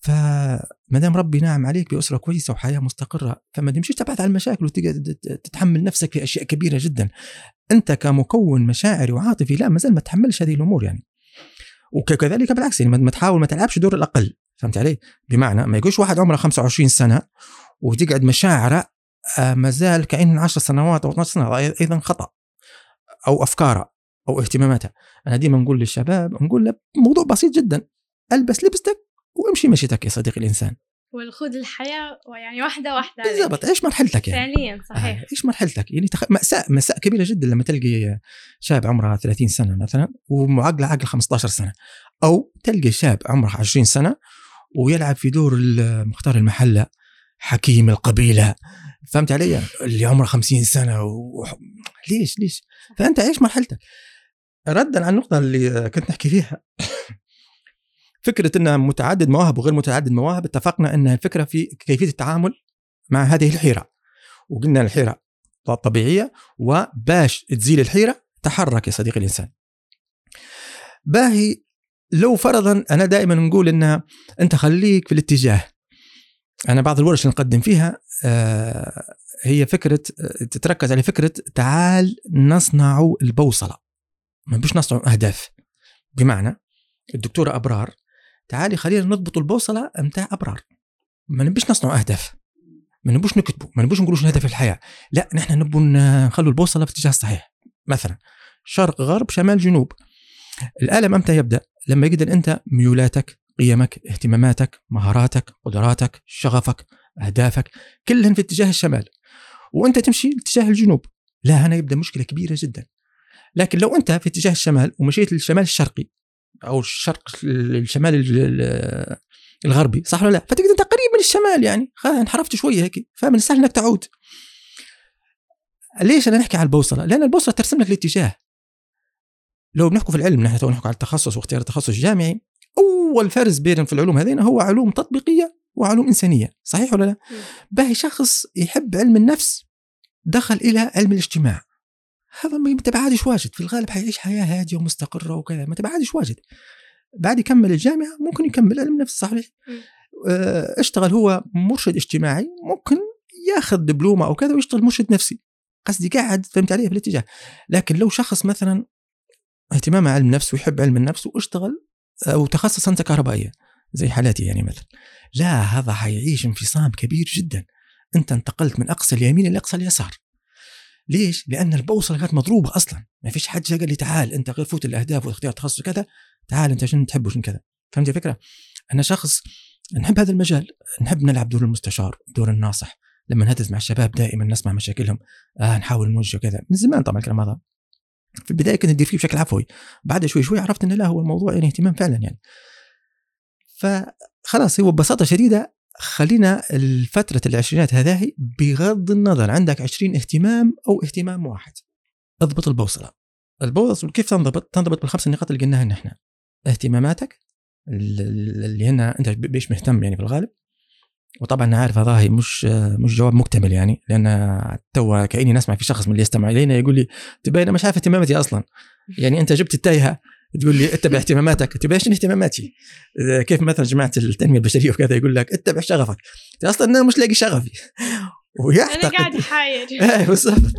فما دام ربي نعم عليك بأسرة كويسة وحياة مستقرة فما تمشيش تبحث عن المشاكل وتقعد تتحمل نفسك في أشياء كبيرة جدا. أنت كمكون مشاعري وعاطفي لا ما زال ما تحملش هذه الأمور يعني. وكذلك بالعكس يعني ما تحاول ما تلعبش دور الأقل. فهمت علي؟ بمعنى ما يقولش واحد عمره 25 سنة وتقعد مشاعره آه، ما زال كأن 10 سنوات أو 12 سنة أيضا خطأ أو أفكاره. أو اهتماماتها. أنا ديما نقول للشباب نقول له موضوع بسيط جدا. ألبس لبستك وامشي مشيتك يا صديقي الإنسان. والخذ الحياة يعني واحدة واحدة بالضبط. عيش مرحلتك يعني؟ فعليا صحيح. آه، عيش مرحلتك؟ يعني تخ... مأساة مأساة كبيرة جدا لما تلقي شاب عمره 30 سنة مثلا ومعقلة عقل 15 سنة. أو تلقي شاب عمره 20 سنة ويلعب في دور مختار المحلة حكيم القبيلة. فهمت علي؟ اللي عمره 50 سنة و... ليش؟ ليش؟ فأنت عيش مرحلتك؟ ردا على النقطة اللي كنت نحكي فيها. فكرة أن متعدد مواهب وغير متعدد مواهب اتفقنا أن الفكرة في كيفية التعامل مع هذه الحيرة. وقلنا الحيرة طبيعية وباش تزيل الحيرة تحرك يا صديقي الإنسان. باهي لو فرضا أنا دائما نقول أن أنت خليك في الاتجاه. أنا بعض الورش اللي نقدم فيها آه، هي فكرة آه، تتركز على فكرة تعال نصنع البوصلة. ما بيش نصنع أهداف. بمعنى الدكتورة أبرار تعالي خلينا نضبط البوصلة متاع أبرار. ما نبيش نصنع أهداف. ما نبوش نكتبوا ما نبوش نقولوا شنو هدف الحياة. لا نحن نبوا نخلوا البوصلة في الاتجاه الصحيح. مثلا شرق غرب شمال جنوب. الألم أمتى يبدأ؟ لما يقدر أنت ميولاتك قيمك اهتماماتك مهاراتك قدراتك شغفك أهدافك كلهن في اتجاه الشمال. وأنت تمشي اتجاه الجنوب. لا هنا يبدأ مشكلة كبيرة جدا. لكن لو أنت في اتجاه الشمال ومشيت للشمال الشرقي أو الشرق الشمال الغربي صح ولا لا؟ فتقدر أنت قريب من الشمال يعني. انحرفت شوية هيك فمن السهل إنك تعود. ليش أنا نحكي على البوصلة؟ لأن البوصلة ترسم لك الاتجاه. لو بنحكوا في العلم نحن تو نحكوا على التخصص واختيار التخصص الجامعي أول فرز بين في العلوم هذين هو علوم تطبيقية وعلوم إنسانية صحيح ولا لا؟ باهي شخص يحب علم النفس دخل إلى علم الاجتماع. هذا ما تبعادش واجد. في الغالب حيعيش حياة هادية ومستقرة وكذا. ما تبعادش واجد. بعد يكمل الجامعة ممكن يكمل علم نفس صحيح؟ آه، اشتغل هو مرشد اجتماعي ممكن ياخذ دبلومة أو كذا ويشتغل مرشد نفسي. قصدي قاعد فهمت عليه في الاتجاه. لكن لو شخص مثلا اهتمامه علم نفس ويحب علم النفس واشتغل أو تخصص انت كهربائية زي حالاتي يعني مثلا. لا هذا حيعيش انفصام كبير جدا. أنت انتقلت من أقصى اليمين إلى أقصى اليسار. ليش؟ لأن البوصله كانت مضروبة أصلا. ما فيش حد قال لي تعال أنت غير فوت الأهداف واختيار تخصص كذا تعال أنت شنو تحب وشنو كذا. فهمت الفكرة؟ أنا شخص نحب هذا المجال. نحب نلعب دور المستشار دور الناصح. لما نهتز مع الشباب دائما نسمع مشاكلهم آه نحاول نوجه كذا من زمان طبعا الكلام هذا. في البداية كنت أدير فيه بشكل عفوي. بعد شوي شوي عرفت انه لا هو الموضوع يعني اهتمام فعلا يعني. فخلاص هو ببساطة شديدة خلينا الفترة العشرينات هذه بغض النظر عندك عشرين اهتمام أو اهتمام واحد. اضبط البوصلة. البوصلة كيف تنضبط؟ تنضبط بالخمس النقاط اللي قلناها نحن. اهتماماتك اللي هنا أنت بيش مهتم يعني في الغالب وطبعا أنا عارف هذا مش مش جواب مكتمل يعني لأن تو كأني نسمع في شخص من اللي يستمع إلينا يقول لي تبين مش عارف اهتماماتي أصلا. يعني أنت جبت التايهة. تقول لي اتبع اهتماماتك تبين شنو اهتماماتي؟ كيف مثلا جماعة التنمية البشرية وكذا يقول لك اتبع شغفك. أصلا أنا مش لاقي شغفي. ويعتقد أنا قاعد حاير إيه بالضبط.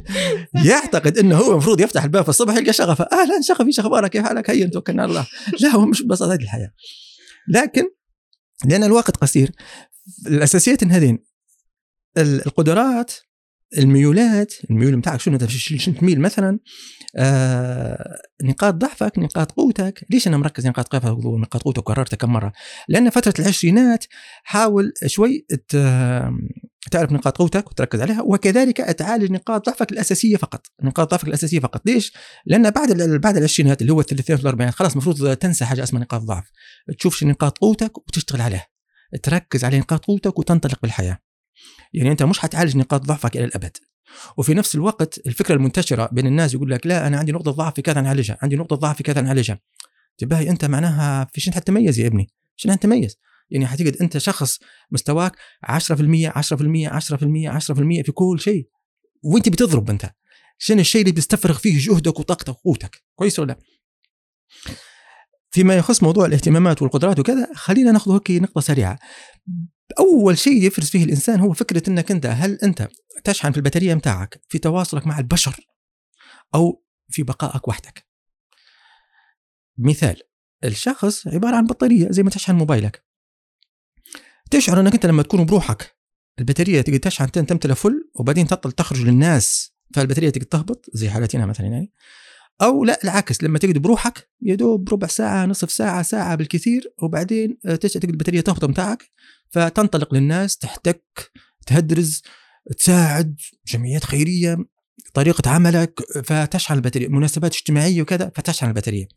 يعتقد إنه هو المفروض يفتح الباب في الصبح يلقى شغفه. أهلا شغفي إيش أخبارك كيف حالك؟ هيا توكلنا على الله. لا هو مش ببساطة هذه الحياة. لكن لأن الوقت قصير الأساسيات هذين القدرات الميولات الميول بتاعك شنو؟ شنو تميل مثلا آه نقاط ضعفك نقاط قوتك. ليش أنا مركز نقاط قوتك ونقاط قوتك وكررتها كم مرة؟ لأن فترة العشرينات حاول شوي تعرف نقاط قوتك وتركز عليها وكذلك تعالج نقاط ضعفك الأساسية فقط. نقاط ضعفك الأساسية فقط. ليش؟ لأن بعد بعد العشرينات اللي هو الثلاثينات والاربعينات خلاص المفروض تنسى حاجة اسمها نقاط ضعف. تشوف شو نقاط قوتك وتشتغل عليها. تركز على نقاط قوتك وتنطلق بالحياة. يعني أنت مش حتعالج نقاط ضعفك إلى الأبد. وفي نفس الوقت الفكرة المنتشرة بين الناس يقول لك لا أنا عندي نقطة ضعف في كذا نعالجها عندي نقطة ضعف في كذا نعالجها. تباهي أنت معناها في شنو حتميز يا ابني؟ شنو حتميز؟ يعني حتجد أنت شخص مستواك 10% 10% 10% 10% في كل شيء. وأنت بتضرب أنت. شنو الشيء اللي بتستفرغ فيه جهدك وطاقتك وقوتك؟ كويس ولا لا؟ فيما يخص موضوع الاهتمامات والقدرات وكذا خلينا ناخذ هيك نقطة سريعة. أول شيء يفرز فيه الإنسان هو فكرة إنك أنت هل أنت تشحن في البطاريه متاعك في تواصلك مع البشر أو في بقائك وحدك؟ مثال الشخص عبارة عن بطارية زي ما تشحن موبايلك. تشعر إنك أنت لما تكون بروحك البطاريه تقدر تشحن تمتلى فل وبعدين تطل تخرج للناس فالبطاريه تقدر تهبط زي حالتنا مثلا يعني. أو لا العكس لما تقعد بروحك يا دوب ربع ساعة نصف ساعة ساعة بالكثير وبعدين تقعد البطارية تهبط متاعك فتنطلق للناس تحتك تهدرز تساعد جمعيات خيرية طريقة عملك فتشحن البطارية مناسبات اجتماعية وكذا فتشحن البطارية.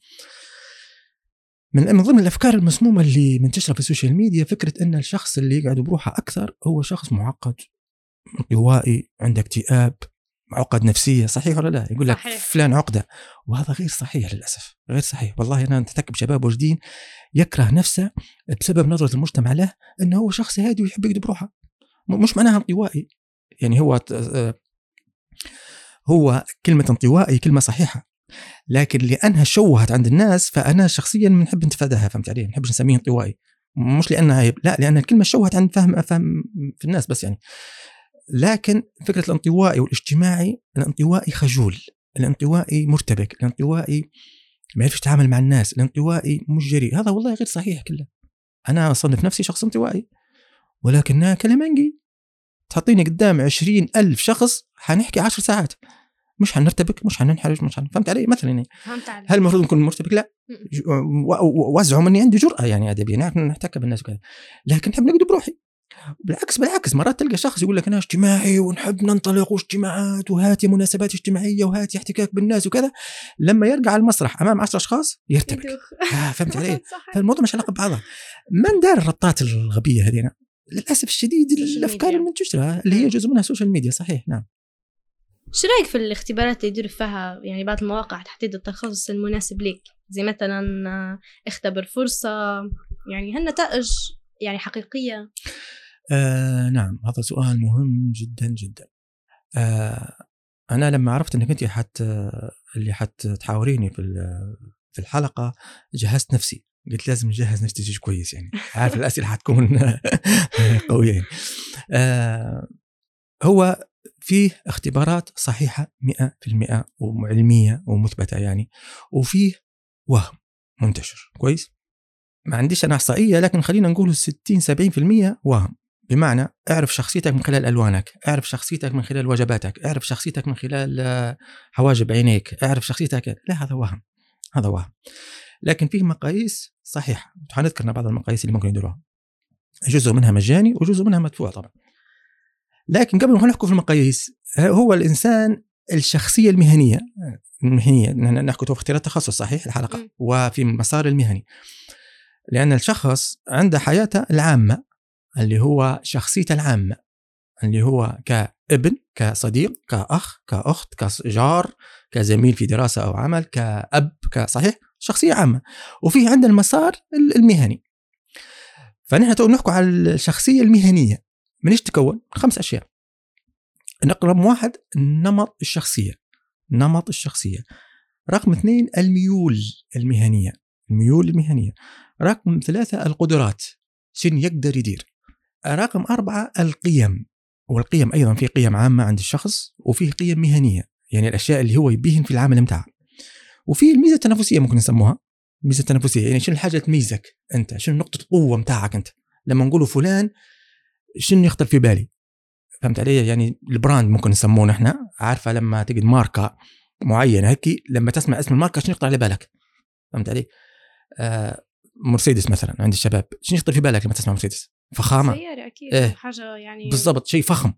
من ضمن الأفكار المسمومة اللي منتشرة في السوشيال ميديا فكرة أن الشخص اللي يقعد بروحه أكثر هو شخص معقد انطوائي عنده اكتئاب عقد نفسية صحيح ولا لا؟ يقول لك صحيح. فلان عقدة. وهذا غير صحيح للأسف غير صحيح. والله أنا نتكب شباب وجدين يكره نفسه بسبب نظرة المجتمع له إنه هو شخص هادي ويحب يكذب بروحه. مش معناها انطوائي يعني هو آه، هو كلمة انطوائي كلمة صحيحة. لكن لأنها شوهت عند الناس فأنا شخصيا بنحب نتفاداها فهمت علي؟ ما نحبش نسميه انطوائي. مش لأنها عيب لا لأن الكلمة شوهت عند فهم فهم في الناس بس يعني. لكن فكرة الانطوائي والاجتماعي الانطوائي خجول الانطوائي مرتبك الانطوائي ما يعرفش يتعامل مع الناس الانطوائي مش جريء. هذا والله غير صحيح كله. أنا أصنف نفسي شخص انطوائي ولكنها كلمنجي تحطيني قدام عشرين ألف شخص حنحكي عشر ساعات. مش حنرتبك مش حننحرج مش حن... فهمت علي؟ مثلا يعني. فهمت علي. هل المفروض نكون مرتبك؟ لا. وزعوا مني عندي جرأة يعني نحن نحتك بالناس وكذا. لكن نحب نقعد بروحي. بالعكس بالعكس مرات تلقى شخص يقول لك أنا اجتماعي ونحب ننطلق واجتماعات وهاتي مناسبات اجتماعية وهاتي احتكاك بالناس وكذا لما يرجع على المسرح أمام عشر أشخاص يرتبك. آه فهمت علي؟ فالموضوع مش علاقة ببعضها. من دار الربطات الغبية هذه؟ للأسف الشديد الأفكار المنتشره اللي هي جزء منها السوشيال ميديا صحيح نعم. شو رأيك في الاختبارات اللي يديروا فيها يعني بعض المواقع تحديد التخصص المناسب لك زي مثلا آه، اختبر فرصة يعني هالنتائج يعني حقيقية؟ آه نعم هذا سؤال مهم جدا جدا. آه أنا لما عرفت إنك انت حت اللي حتحاوريني في في الحلقة جهزت نفسي. قلت لازم نجهز نفسي كويس يعني. عارف الأسئلة حتكون قوية. يعني. آه هو فيه اختبارات صحيحة 100% وعلمية ومثبتة يعني وفيه وهم منتشر. كويس؟ ما عنديش أنا إحصائية لكن خلينا نقول 60 70% وهم. بمعنى اعرف شخصيتك من خلال ألوانك اعرف شخصيتك من خلال وجباتك اعرف شخصيتك من خلال آه، حواجب عينيك اعرف شخصيتك لا هذا وهم هذا وهم. لكن فيه مقاييس صحيحة. حنذكر بعض المقاييس اللي ممكن يديروها. جزء منها مجاني وجزء منها مدفوع طبعا. لكن قبل ما نحكي في المقاييس هو الإنسان الشخصية المهنية المهنية نحكي في اختيار التخصص صحيح الحلقة. وفي المسار المهني. لأن الشخص عنده حياته العامة. اللي هو شخصيته العامة اللي هو كابن كصديق كأخ كأخت كجار كزميل في دراسة أو عمل كأب كصحيح شخصية عامة. وفي عندنا المسار المهني. فنحن تو نحكوا على الشخصية المهنية. من إيش تكون؟ خمس أشياء. رقم واحد نمط الشخصية. نمط الشخصية. رقم اثنين الميول المهنية. الميول المهنية. رقم ثلاثة القدرات. شنو يقدر يدير؟ رقم أربعة القيم والقيم أيضا في قيم عامة عند الشخص وفيه قيم مهنية يعني الأشياء اللي هو يبيهن في العمل متاعه. وفي الميزة التنافسية ممكن نسموها. الميزة التنافسية يعني شنو الحاجة تميزك أنت؟ شنو نقطة القوة متاعك أنت؟ لما نقولوا فلان شنو يخطر في بالي؟ فهمت علي؟ يعني البراند ممكن نسموه نحن. عارفة لما تجد ماركة معينة هيك لما تسمع اسم الماركة شنو يخطر على بالك؟ فهمت علي؟ آه مرسيدس مثلا عند الشباب شنو يخطر في بالك لما تسمع مرسيدس؟ فخامة. سيارة أكيد إيه؟ حاجة يعني بالضبط شيء فخم.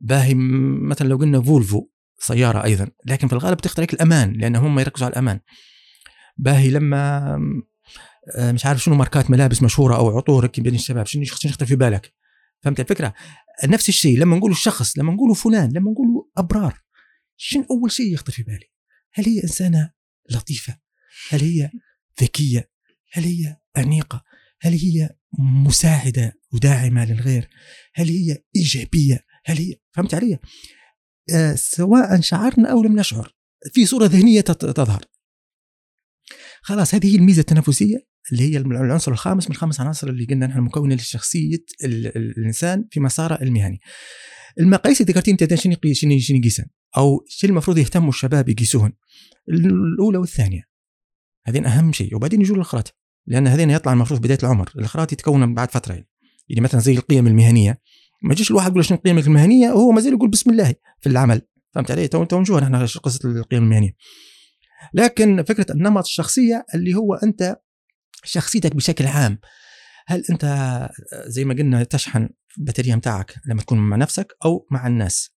باهي مثلا لو قلنا فولفو سيارة أيضا لكن في الغالب تختار الأمان لأن هم يركزوا على الأمان. باهي لما آه، مش عارف شنو ماركات ملابس مشهورة أو عطور بين الشباب شنو يخطر في بالك؟ فهمت الفكرة؟ نفس الشيء لما نقول الشخص لما نقول فلان لما نقول أبرار شنو أول شيء يخطر في بالي؟ هل هي إنسانة لطيفة؟ هل هي ذكية؟ هل هي أنيقة؟ هل هي مساعدة؟ وداعمة للغير. هل هي إيجابية؟ هل هي فهمت علي؟ آه سواء شعرنا أو لم نشعر في صورة ذهنية تظهر. خلاص هذه هي الميزة التنافسية اللي هي العنصر الخامس من الخمس عناصر اللي قلنا نحن مكونة لشخصية الإنسان في مساره المهني. المقاييس اللي ذكرتين انت شنو شنو يقيسن؟ أو شنو المفروض يهتموا الشباب يقيسوهن؟ الأولى والثانية. هذين أهم شيء. وبعدين يجوا الأخرات. لأن هذين يطلع المفروض بداية العمر. الأخرات يتكون بعد فترة يعني. يعني مثلا زي القيم المهنية. ما يجيش الواحد يقول شنو القيم المهنية وهو ما زال يقول بسم الله في العمل. فهمت علي؟ تو تو نشوف إحنا قصة القيم المهنية. لكن فكرة النمط الشخصية اللي هو أنت شخصيتك بشكل عام هل أنت زي ما قلنا تشحن البطاريه متاعك لما تكون مع نفسك أو مع الناس؟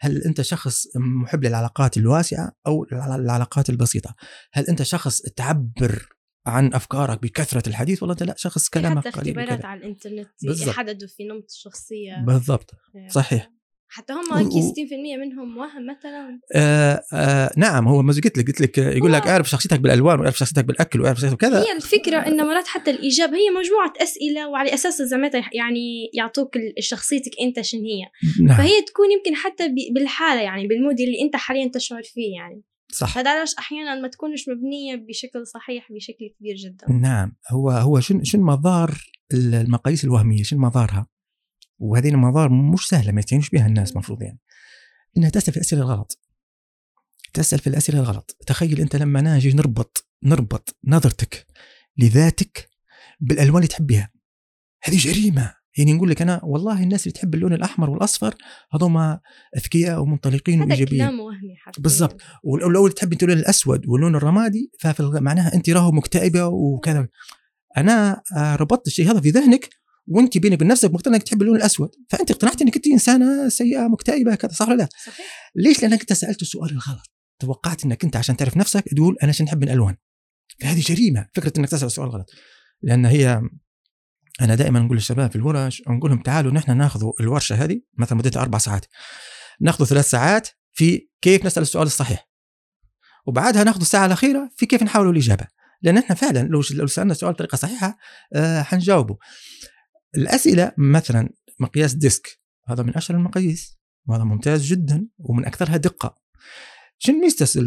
هل أنت شخص محب للعلاقات الواسعة أو العلاقات البسيطة؟ هل أنت شخص تعبر عن أفكارك بكثرة الحديث والله أنت لا شخص كلامك حتى قليل اختبارات على الإنترنت يحددوا في نمط الشخصية. بالضبط. إيه. صحيح. حتى هم هيك 60% منهم وهم مثلا. آه آه نعم هو ما قلت لك قلت لك يقول لك اعرف شخصيتك بالألوان واعرف شخصيتك بالأكل واعرف شخصيتك كذا. هي الفكرة انه مرات حتى الاجابه هي مجموعة أسئلة وعلى أساس زعما يعني يعطوك شخصيتك أنت شنو هي. نعم. فهي تكون يمكن حتى بالحالة يعني بالمود اللي أنت حاليا تشعر فيه يعني. صح. هذا علاش أحيانا ما تكونش مبنية بشكل صحيح بشكل كبير جدا. نعم هو هو شنو شنو مضار المقاييس الوهمية شنو مضارها وهذه المضار مش سهلة ما يستهينوش بها الناس المفروض يعني. إنها تسال في الأسئلة الغلط. تسال في الأسئلة الغلط. تخيل أنت لما ناجي نربط نربط نظرتك لذاتك بالألوان اللي تحبها هذه جريمة. يعني نقول لك أنا والله الناس اللي تحب اللون الأحمر والأصفر هذوما أذكياء ومنطلقين وإيجابيين. هذا كلام وهمي بالضبط. ولو تحب أنت اللون الأسود واللون الرمادي ففي معناها أنت راهو مكتئبة وكذا. أنا آه، ربطت الشيء هذا في ذهنك وأنت بينك وبين نفسك مقتنع أنك تحب اللون الأسود. فأنت اقتنعت أنك أنت إنسانة سيئة مكتئبة كذا صح ولا لا؟ صحيح. ليش؟ لأنك أنت سألت السؤال الغلط. توقعت أنك أنت عشان تعرف نفسك تقول أنا عشان نحب الألوان. فهذه جريمة فكرة إنك تسأل السؤال غلط. لأن هي أنا دائما نقول للشباب في الورش نقول لهم تعالوا نحن ناخذ الورشة هذه مثلا مدتها أربع ساعات. ناخذ ثلاث ساعات في كيف نسأل السؤال الصحيح. وبعدها ناخذ الساعة الأخيرة في كيف نحاول الإجابة. لأن إحنا فعلا لو لو سألنا السؤال بطريقة صحيحة آه حنجاوبه. الأسئلة مثلا مقياس ديسك هذا من أشهر المقاييس وهذا ممتاز جدا ومن أكثرها دقة. شنو ميزه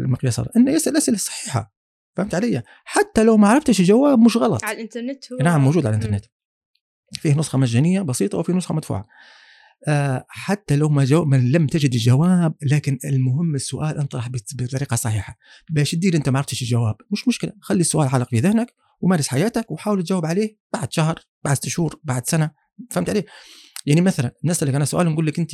المقياس هذا؟ إنه يسأل الاسئله الصحيحه فهمت علي؟ حتى لو ما عرفتش الجواب مش غلط. على الإنترنت هو نعم موجود على الإنترنت. فيه نسخة مجانية بسيطة وفي نسخة مدفوعة. آه حتى لو ما, جو... ما لم تجد الجواب لكن المهم السؤال انطرح بطريقة صحيحة. باش تدير أنت ما عرفتش الجواب مش مشكلة. خلي السؤال علق في ذهنك ومارس حياتك وحاول تجاوب عليه بعد شهر بعد ست شهور بعد سنة. فهمت علي؟ يعني مثلا نسألك أنا سؤال نقول لك أنت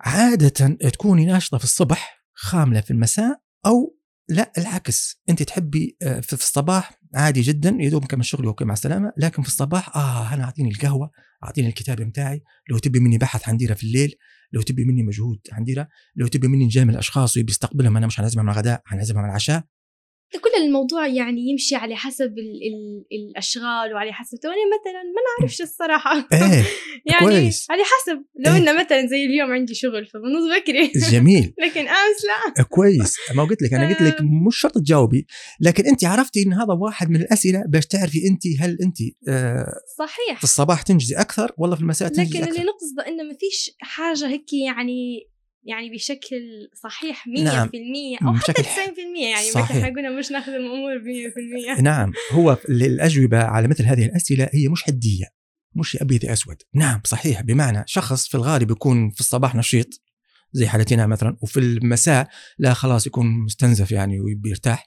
عادة تكوني ناشطة في الصبح خاملة في المساء أو لا العكس. أنت تحبي آه، في الصباح عادي جدا يدوب كم الشغل أوكي مع السلامة. لكن في الصباح آه أنا أعطيني القهوة أعطيني الكتاب بتاعي لو تبي مني بحث حنديره في الليل لو تبي مني مجهود حنديره لو تبي مني نجامل الاشخاص وبيستقبلهم أنا مش حنعزمهم على الغداء حنعزمهم على العشاء. كل الموضوع يعني يمشي على حسب ال ال الأشغال وعلى حسب. أنا مثلا ما نعرفش الصراحة. إيه يعني كويس. على حسب. لو إيه. إنه مثلا زي اليوم عندي شغل فبنوض بكري. جميل. لكن أمس لا. كويس. ما قلت لك أنا قلت لك مش شرط تجاوبي لكن أنت عرفتي إن هذا واحد من الأسئلة باش تعرفي أنت هل أنت آه صحيح. في الصباح تنجزي أكثر ولا في المساء تنجزي لكن اللي نقصده إنه ما فيش حاجة هيك يعني يعني بشكل صحيح 100% نعم. أو بشكل حتى 90% ح- يعني صحيح. حقولنا مش ناخذ الأمور 100% نعم. هو الاجوبه على مثل هذه الأسئلة هي مش حدية مش أبيض أسود. نعم صحيح. بمعنى شخص في الغالب يكون في الصباح نشيط زي حالتنا مثلا وفي المساء لا خلاص يكون مستنزف يعني وبيرتاح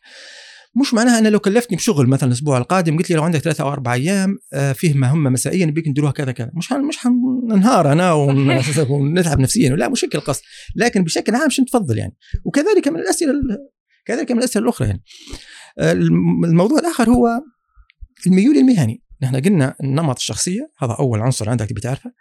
مش معناها أنا لو كلفتني بشغل مثلا الأسبوع القادم قلت لي لو عندك ثلاثة أو أربع أيام آه، فيه مهمة مسائيه نبيك نديروها كذا كذا. مش حن مش حننهار أنا ون- ونتعب نفسيا لا مش هيك القصد. لكن بشكل عام شنو تفضل يعني؟ وكذلك من الأسئلة ال- كذلك من الأسئلة الأخرى يعني. آه، الم- الموضوع الآخر هو الميول المهني. نحن قلنا نمط الشخصية هذا أول عنصر عندك تبي تعرفه.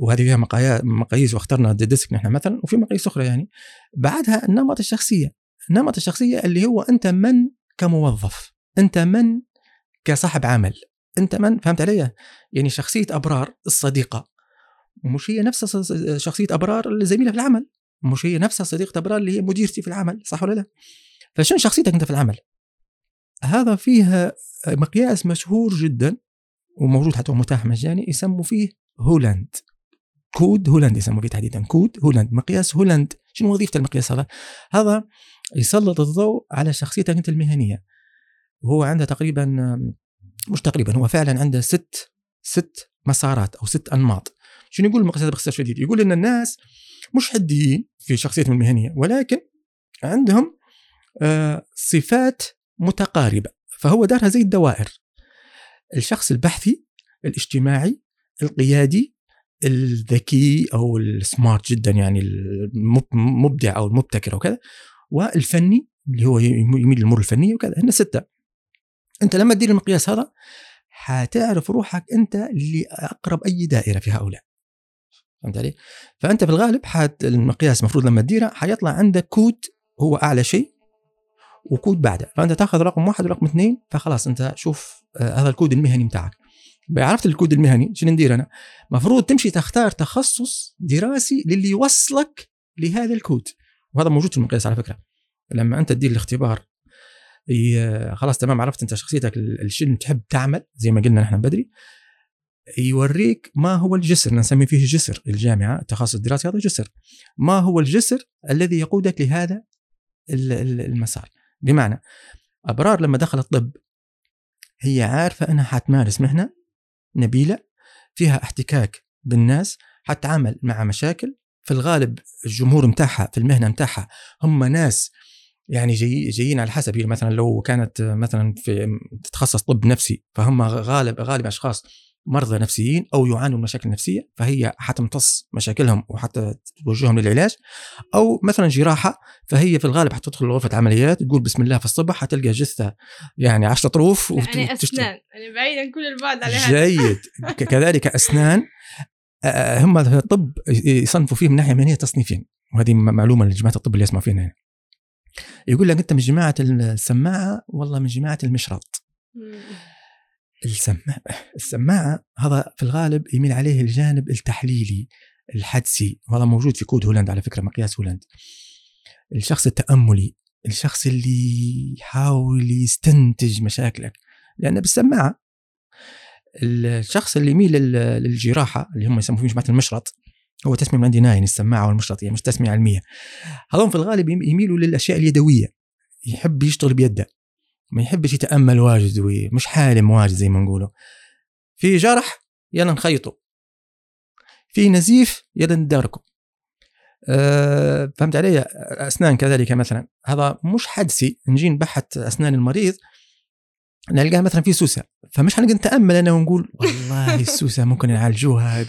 وهذه فيها مقاييس واخترنا ديسك نحن مثلا وفي مقاييس أخرى يعني. بعدها النمط الشخصية. النمط الشخصية اللي هو أنت من كموظف. أنت من؟ كصاحب عمل. أنت من؟ فهمت علي؟ يعني شخصية أبرار الصديقة. مش هي نفسها ص- شخصية أبرار الزميله في العمل. مش هي نفسها صديقة أبرار اللي هي مديرتي في العمل صح ولا لا؟ فشنو شخصيتك أنت في العمل؟ هذا فيه مقياس مشهور جدا وموجود حتى متاح مجاني يسموا فيه هولاند. كود هولاند يسموا فيه تحديدا. كود هولاند. مقياس هولاند. شنو وظيفة المقياس هذا؟ هذا يسلط الضوء على شخصيتك أنت المهنية. وهو عنده تقريبا مش تقريبا هو فعلا عنده ست ست مسارات أو ست أنماط. شنو يقول هذا باختصار شديد؟ يقول إن الناس مش حديين في شخصيتهم المهنية ولكن عندهم آه، صفات متقاربة. فهو دارها زي الدوائر. الشخص البحثي الاجتماعي القيادي الذكي أو السمارت جدا يعني المبدع أو المبتكر وكذا والفني اللي هو يميل للامور الفنية وكذا. هن ستة. أنت لما تدير المقياس هذا حتعرف روحك أنت لأقرب أي دائرة في هؤلاء. فهمت علي؟ فأنت في الغالب حت المقياس المفروض لما تديره حيطلع عندك كود هو أعلى شيء وكود بعده. فأنت تأخذ رقم واحد ورقم اثنين فخلاص أنت شوف آه هذا الكود المهني بتاعك. عرفت الكود المهني شنو ندير أنا؟ المفروض تمشي تختار تخصص دراسي للي يوصلك لهذا الكود. وهذا موجود في المقياس على فكرة. لما أنت تدير الاختبار خلاص تمام عرفت أنت شخصيتك ال- الشيء اللي تحب تعمل زي ما قلنا نحن بدري يوريك ما هو الجسر نسمي فيه جسر الجامعة التخصص الدراسي هذا جسر. ما هو الجسر الذي يقودك لهذا ال- ال- المسار. بمعنى أبرار لما دخلت الطب هي عارفة أنها حتمارس مهنة نبيلة فيها احتكاك بالناس حتعامل مع مشاكل في الغالب الجمهور متاعها في المهنة متاعها هم ناس يعني جاي جايين على حسب. مثلا لو كانت مثلا في تتخصص طب نفسي فهم غالب غالب أشخاص مرضى نفسيين أو يعانوا من مشاكل نفسية فهي حتمتص مشاكلهم وحتى توجههم للعلاج. أو مثلا جراحة فهي في الغالب حتدخل غرفه عمليات تقول بسم الله في الصبح حتلقى جثة يعني 10 طروف يعني. أسنان يعني بعيدا كل البعد على هذا جيد كذلك أسنان. هم في الطب يصنفوا فيه من ناحية مهنية تصنيفين. وهذه معلومة لجماعة الطب اللي يسمعوا فينا هنا. يقول لك أنت من جماعة السماعة والله من جماعة المشرط. السماعة السماعة هذا في الغالب يميل عليه الجانب التحليلي الحدسي. وهذا موجود في كود هولندا على فكرة مقياس هولاند الشخص التأملي الشخص اللي يحاول يستنتج مشاكلك. لأن أما السماعة الشخص اللي يميل للجراحة اللي هم يسموه جماعة المشرط هو تسمية من عندي أنا يعني السماعة والمشرط هي مش تسمية علمية. هذول في الغالب يميلوا للأشياء اليدوية. يحب يشتغل بيده. ما يحبش يتأمل واجد ومش حالم واجد زي ما نقولوا. في جرح يلا نخيطه. في نزيف يلا نداركه. أه فهمت علي؟ أسنان كذلك مثلا. هذا مش حدسي. نجي نبحث أسنان المريض. نلقاها مثلا في سوسة. فمش حنقدر نتأمل أنا ونقول والله السوسه ممكن نعالجوها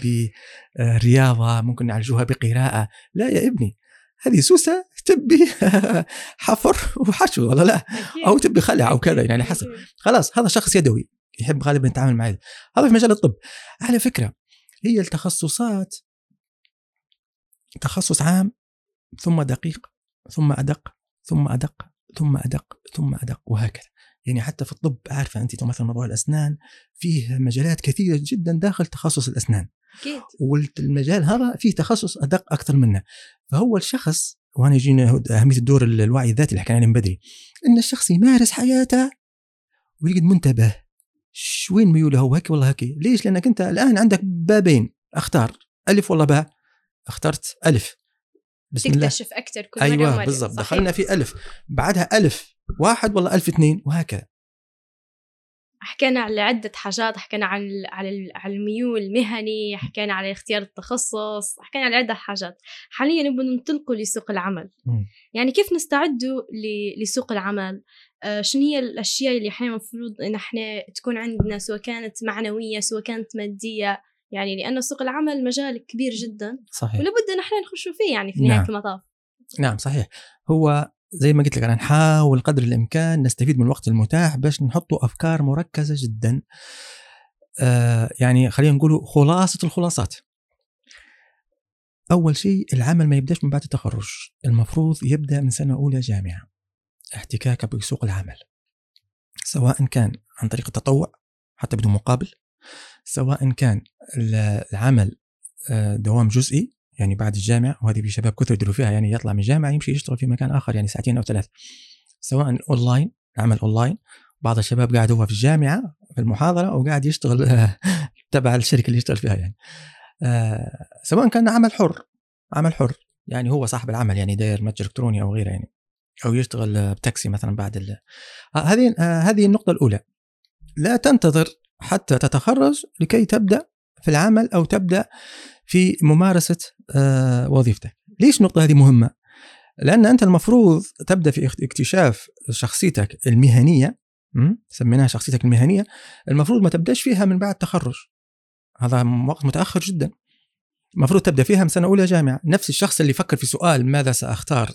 برياضه ممكن نعالجوها بقراءة. لا يا ابني هذه سوسة تبي حفر وحشو ولا لا؟ أو تبي خلع أو كذا يعني حسب. خلاص هذا شخص يدوي يحب غالبا يتعامل مع هذا هذا في مجال الطب. على فكرة هي التخصصات تخصص عام ثم دقيق ثم أدق ثم أدق ثم أدق ثم أدق وهكذا. يعني حتى في الطب عارفة انت مثلا موضوع الأسنان فيه مجالات كثيرة جدا داخل تخصص الأسنان. أكيد. والمجال هذا فيه تخصص أدق أكثر منه. فهو الشخص وأنا يجينا أهمية الدور الوعي الذاتي اللي حكينا عليه من بدري إن الشخص يمارس حياته ويقعد منتبه. وين ميوله هو؟ هكي والله هكي. ليش؟ لأنك أنت الآن عندك بابين. أختار. ألف ولا باء. اخترت ألف. بسم الله. تكتشف أكثر كل أيوه بالضبط. دخلنا في ألف. بعدها ألف. واحد ولا ألف اثنين وهكذا. حكينا على عدة حاجات حكينا عن على على الميول المهني حكينا على اختيار التخصص حكينا على عدة حاجات. حاليا نبغى ننطلقوا لسوق العمل. م. يعني كيف نستعدوا لسوق العمل؟ آه شنو هي الأشياء اللي إحنا المفروض إن إحنا تكون عندنا سواء كانت معنوية سواء كانت مادية؟ يعني لأنه سوق العمل مجال كبير جدا صحيح. ولابد إن إحنا نخشوا فيه يعني في نهاية نعم. المطاف. نعم صحيح. هو زي ما قلت لك أنا نحاول قدر الإمكان نستفيد من الوقت المتاح باش نحطوا أفكار مركزة جدا. آه يعني خلينا نقول خلاصة الخلاصات. أول شيء العمل ما يبدأش من بعد التخرج. المفروض يبدأ من سنة أولى جامعة. احتكاك بسوق العمل. سواء كان عن طريق التطوع حتى بدون مقابل. سواء كان العمل آه، دوام جزئي. يعني بعد الجامعة وهذه في شباب كثر يديروا فيها يعني يطلع من الجامعة يمشي يشتغل في مكان آخر يعني ساعتين أو ثلاث سواء أونلاين عمل أونلاين بعض الشباب قاعد هو في الجامعة في المحاضرة وقاعد يشتغل تبع الشركة اللي يشتغل فيها يعني آه سواء كان عمل حر عمل حر يعني هو صاحب العمل يعني داير متجر إلكتروني أو غيره يعني أو يشتغل بتاكسي مثلا بعد. آه هذه آه هذه النقطة الأولى لا تنتظر حتى تتخرج لكي تبدأ في العمل أو تبدأ في ممارسة آه، وظيفتك. ليش النقطة هذه مهمة؟ لأن أنت المفروض تبدأ في اكتشاف شخصيتك المهنية سميناها شخصيتك المهنية المفروض ما تبدأش فيها من بعد التخرج. هذا وقت متأخر جدا. المفروض تبدأ فيها من سنة أولى جامعة، نفس الشخص اللي يفكر في سؤال ماذا سأختار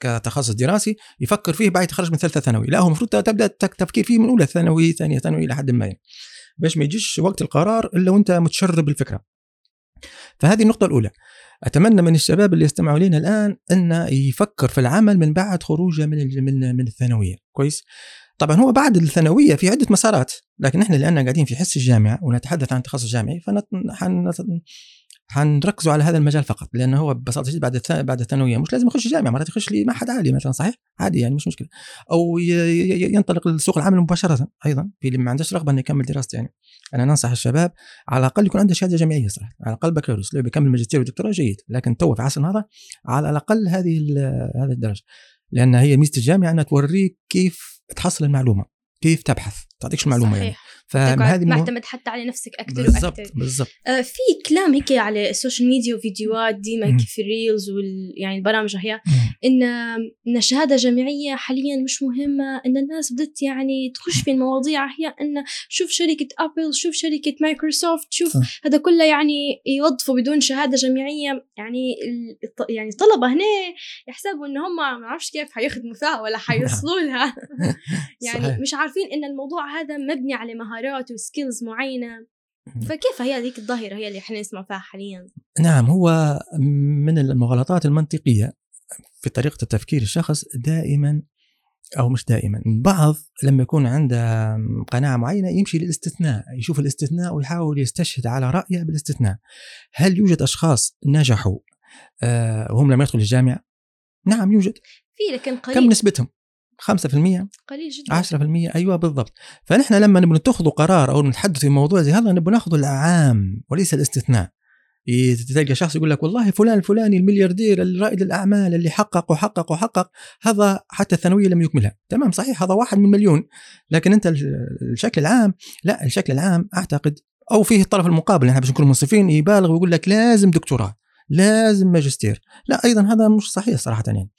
كتخصص دراسي يفكر فيه بعد يتخرج من ثالثة ثانوي، لا هو المفروض تبدأ التفكير فيه من أولى ثانوي ثانية ثانوي لحد ما يعني. باش ما يجيش وقت القرار إلا وأنت متشرب الفكرة فهذه النقطة الأولى. أتمنى من الشباب اللي يستمعوا لنا الآن انه يفكر في العمل من بعد خروجه من من من الثانوية. كويس؟ طبعا هو بعد الثانوية في عدة مسارات لكن إحنا لأن قاعدين في حس الجامعة ونتحدث عن تخصص جامعي فنحن حنركزوا على هذا المجال فقط لأنه هو ببساطة شديده بعد بعد الثانوية. مش لازم يخش جامعة مرات يخش لي معهد عالي مثلا صحيح؟ عادي يعني مش مشكلة. أو ينطلق لسوق العمل مباشرة أيضا في اللي ما عندهش رغبة إنه يكمل دراسته يعني. أنا ننصح الشباب على الأقل يكون عنده شهادة جامعية صراحة على الأقل بكالوريوس لو بيكمل ماجستير ودكتوراه جيد لكن تو في عصرنا هذا على الأقل هذه هذه الدرجة. لأن هي ميزة الجامعة إنها توريك كيف تحصل المعلومة كيف تبحث. تعطيكش المعلومة يعني. فهذه معتمد حتى على نفسك أكثر بالزبط وأكثر. بالضبط آه في كلام هيك على السوشيال ميديا وفيديوهات ديما في ال reels وال يعني البرامج هي إن إن الشهاده الجامعيه حاليا مش مهمة إن الناس بدت يعني تخش في المواضيع هي إن شوف شركة ابل شوف شركة مايكروسوفت شوف صح. هذا كله يعني يوظفوا بدون شهادة جامعية. يعني يعني الطلبه هنا يحسبوا إن هم ما أعرفش كيف حيخدموا فيها ولا حيوصلوا لها. يعني صحيح. مش عارفين إن الموضوع هذا مبني على مهارات وسكيلز معينة. فكيف هي هذيك الظاهرة هي اللي إحنا نسمع فيها حاليا؟ نعم هو من المغالطات المنطقية في طريقة التفكير الشخص دائما أو مش دائما بعض لما يكون عنده قناعة معينة يمشي للاستثناء يشوف الاستثناء ويحاول يستشهد على رأيه بالاستثناء. هل يوجد أشخاص نجحوا؟ آه وهم لم يدخلوا الجامعة؟ نعم يوجد. في لكن قليل. كم نسبتهم؟ 5% قليل جدا. 10% أيوه بالضبط. فنحن لما نبغى نتخذ قرار أو نتحدث في موضوع زي هذا نبغى نأخذ العام وليس الاستثناء. تلقى شخص يقول لك والله فلان الفلاني الملياردير الرائد الأعمال اللي حقق وحقق وحقق هذا حتى الثانوية لم يكملها. تمام صحيح هذا واحد من مليون. لكن أنت الشكل العام لا الشكل العام أعتقد أو فيه الطرف المقابل إحنا باش نكون منصفين يبالغ ويقول لك لازم دكتوراه لازم ماجستير. لا أيضا هذا مش صحيح صراحة يعني.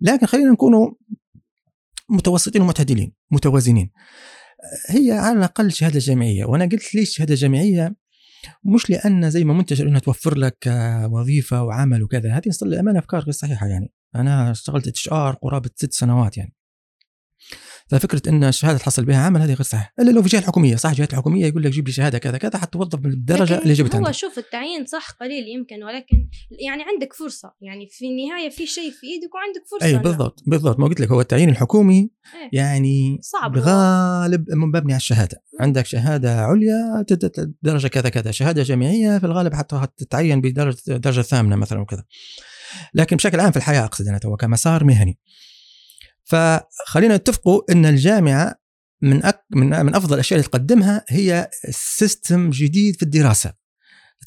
لكن خلينا نكونوا متوسطين ومعتدلين متوازنين. هي على الأقل شهادة جامعية وأنا قلت ليش شهادة جامعية مش لأن زي ما منتشر إنها توفر لك وظيفة وعمل وكذا هذه للأمانة أفكار غير صحيحة يعني. أنا اشتغلت HR قرابة ست سنوات يعني. ففكره إن الشهادة تحصل بها عمل هذه غير صحيح إلا لو في جهة حكومية صح؟ جهة حكومية يقول لك جيب لي شهادة كذا كذا حتوظف بالدرجة اللي جبتها هو شوف التعيين صح قليل يمكن ولكن يعني عندك فرصة. يعني في النهاية في شيء في إيدك وعندك فرصة اي بالضبط بالضبط. ما قلت لك هو التعيين الحكومي إيه. يعني صعب بالغالب مبني على الشهادة. عندك شهادة عليا درجة كذا كذا. شهادة جامعية في الغالب حتى تتعين بدرجة درجة ثامنة مثلا وكذا. لكن بشكل عام في الحياة أقصد أنا تو كمسار مهني. فخلينا نتفقوا إن الجامعة من أك من من أفضل الأشياء اللي تقدمها هي system جديد في الدراسة.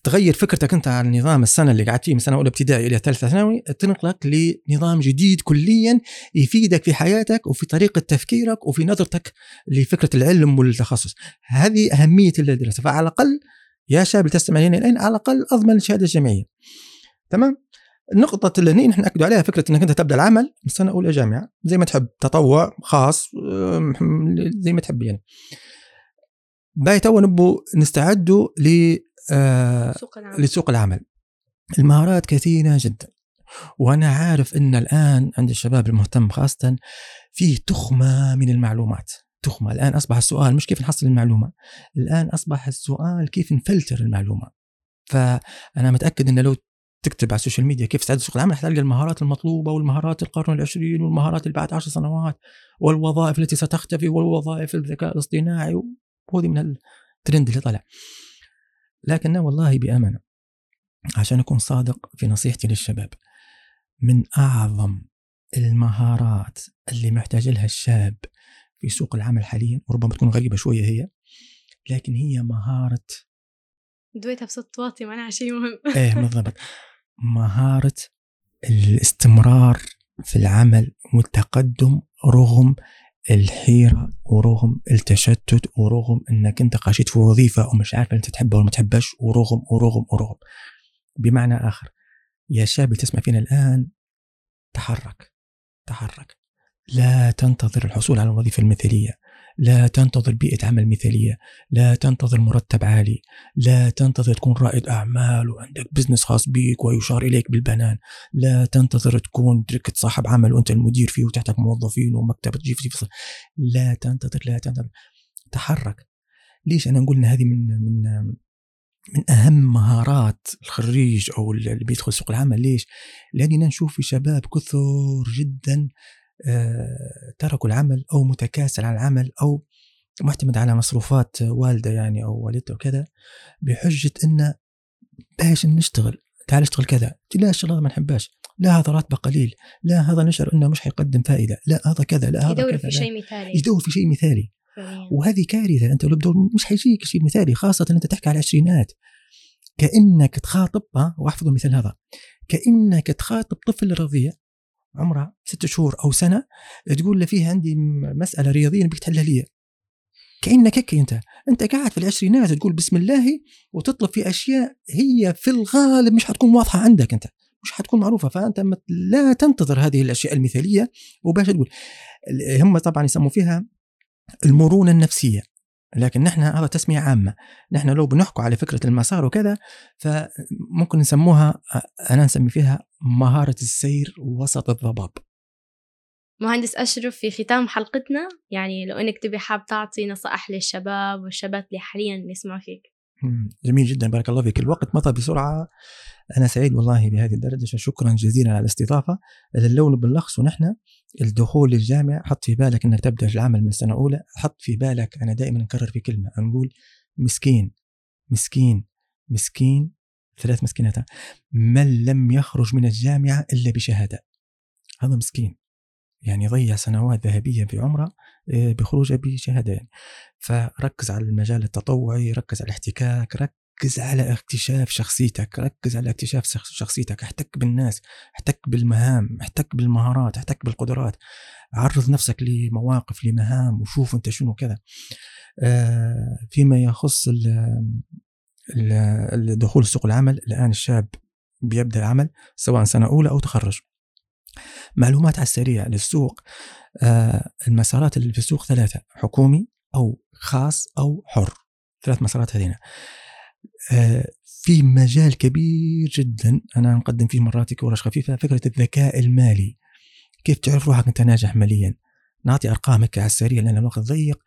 تغير فكرتك أنت عن نظام السنة اللي قعدت فيه من سنة أولى ابتدائي إلى ثالثة ثانوي تنقلك لنظام جديد كليا يفيدك في حياتك وفي طريقة تفكيرك وفي نظرتك لفكرة العلم والتخصص. هذه أهمية الدراسة. فعلى الأقل يا شاب تستمع لنا الآن على الأقل أضمن الشهادة الجامعية. تمام؟ النقطة اللي نحن نأكد عليها فكرة أنك أنت تبدأ العمل من سنة أولى جامعة زي ما تحب تطوع خاص زي ما تحب يعني. باي تو نبو نستعدوا ل آه لسوق العمل. المهارات كثيرة جدا. وأنا عارف أن الآن عند الشباب المهتم خاصة فيه تخمة من المعلومات. تخمة. الآن أصبح السؤال مش كيف نحصل المعلومة الآن أصبح السؤال كيف نفلتر المعلومة. فأنا متأكد أن لو تكتب على السوشيال ميديا كيف تستعد سوق العمل حتلقى المهارات المطلوبة والمهارات القرن العشرين والمهارات اللي بعد عشر سنوات والوظائف التي ستختفي والوظائف الذكاء الاصطناعي وهذه من الترند اللي طلع لكن والله بأمانة عشان أكون صادق في نصيحتي للشباب من أعظم المهارات اللي محتاج لها الشاب في سوق العمل حاليا وربما تكون غريبة شوية هي لكن هي مهارة دويتها بصوت واطي معناها شيء مهم. إيه بالضبط. مهارة الاستمرار في العمل والتقدم رغم الحيرة ورغم التشتت ورغم إنك أنت قاشيت في وظيفة ومش عارف أنت تحبها ولا ما تحبهاش ورغم ورغم ورغم. بمعنى آخر يا شاب تسمع فينا الآن تحرك تحرك. لا تنتظر الحصول على الوظيفة المثالية. لا تنتظر بيئة عمل مثالية لا تنتظر مرتب عالي لا تنتظر تكون رائد أعمال وعندك بزنس خاص بيك ويشار إليك بالبنان لا تنتظر تكون تركة صاحب عمل وأنت المدير فيه وتحتك موظفين ومكتب تجي في فصل لا تنتظر لا تنتظر. تحرك. ليش أنا نقول إن هذه من من من أهم مهارات الخريج أو اللي بيدخل سوق العمل؟ ليش؟ لاننا نشوف في شباب كثر جدا تركوا العمل أو متكاسل عن العمل أو معتمد على مصروفات والدة يعني أو والدته وكذا بحجة انه باش نشتغل؟ تعال اشتغل كذا. لا الشغل ما نحبهاش. لا هذا راتبه قليل. لا هذا نشعر إنه مش حيقدم فائدة. لا هذا كذا. لا هذا يدور في شيء مثالي. يدور في شيء مثالي. وهذه كارثة. أنت لو بدور مش حيجيك شيء مثالي خاصة أنت تحكي على العشرينات. كأنك تخاطب واحفظوا المثال هذا. كأنك تخاطب طفل رضيع عمرها ست شهور أو سنة تقول له فيه عندي مسألة رياضية نبيك تحلها لي. كأنك هيك أنت. أنت قاعد في العشرينات تقول بسم الله وتطلب في أشياء هي في الغالب مش حتكون واضحة عندك أنت. مش حتكون معروفة. فأنت لا تنتظر هذه الأشياء المثالية. وباش تقول هم طبعا يسموا فيها المرونة النفسية. لكن نحن هذا تسمية عامة. نحن لو بنحكوا على فكرة المسار وكذا فممكن نسموها أنا نسمي فيها مهارة السير وسط الضباب. مهندس أشرف في ختام حلقتنا يعني لو أنك تبي حاب تعطي نصائح للشباب والشابات اللي حاليا يسمعوا فيك. جميل جدا بارك الله فيك. الوقت مضى بسرعة. أنا سعيد والله بهذه الدردشه شكرا جزيلا على الاستضافة. اللون باللخص ونحن الدخول للجامعه حط في بالك إنك تبدأ العمل من سنه اولى حط في بالك أنا دائما نكرر في كلمة نقول مسكين مسكين مسكين ثلاث مسكينات. من لم يخرج من الجامعة إلا بشهادة. هذا مسكين. يعني ضيع سنوات ذهبية في عمره آه، بخروجه بشهاده يعني. فركز على المجال التطوعي ركز على الاحتكاك ركز على اكتشاف شخصيتك ركز على اكتشاف شخصيتك. احتك بالناس احتك بالمهام احتك بالمهارات احتك بالقدرات. عرض نفسك لمواقف لمهام وشوف أنت شنو كذا. آه، فيما يخص الدخول سوق العمل الآن الشاب بيبدأ العمل سواء سنة أولى أو تخرج. معلومات على السريع للسوق آه، المسارات اللي في السوق ثلاثة حكومي أو خاص أو حر ثلاث مسارات هذين. آه، في مجال كبير جدا أنا نقدم فيه مرات ورش خفيفة فكرة الذكاء المالي. كيف تعرف روحك أنت ناجح ماليا؟ نعطي أرقام هيك على السريع لأن الوقت ضيق.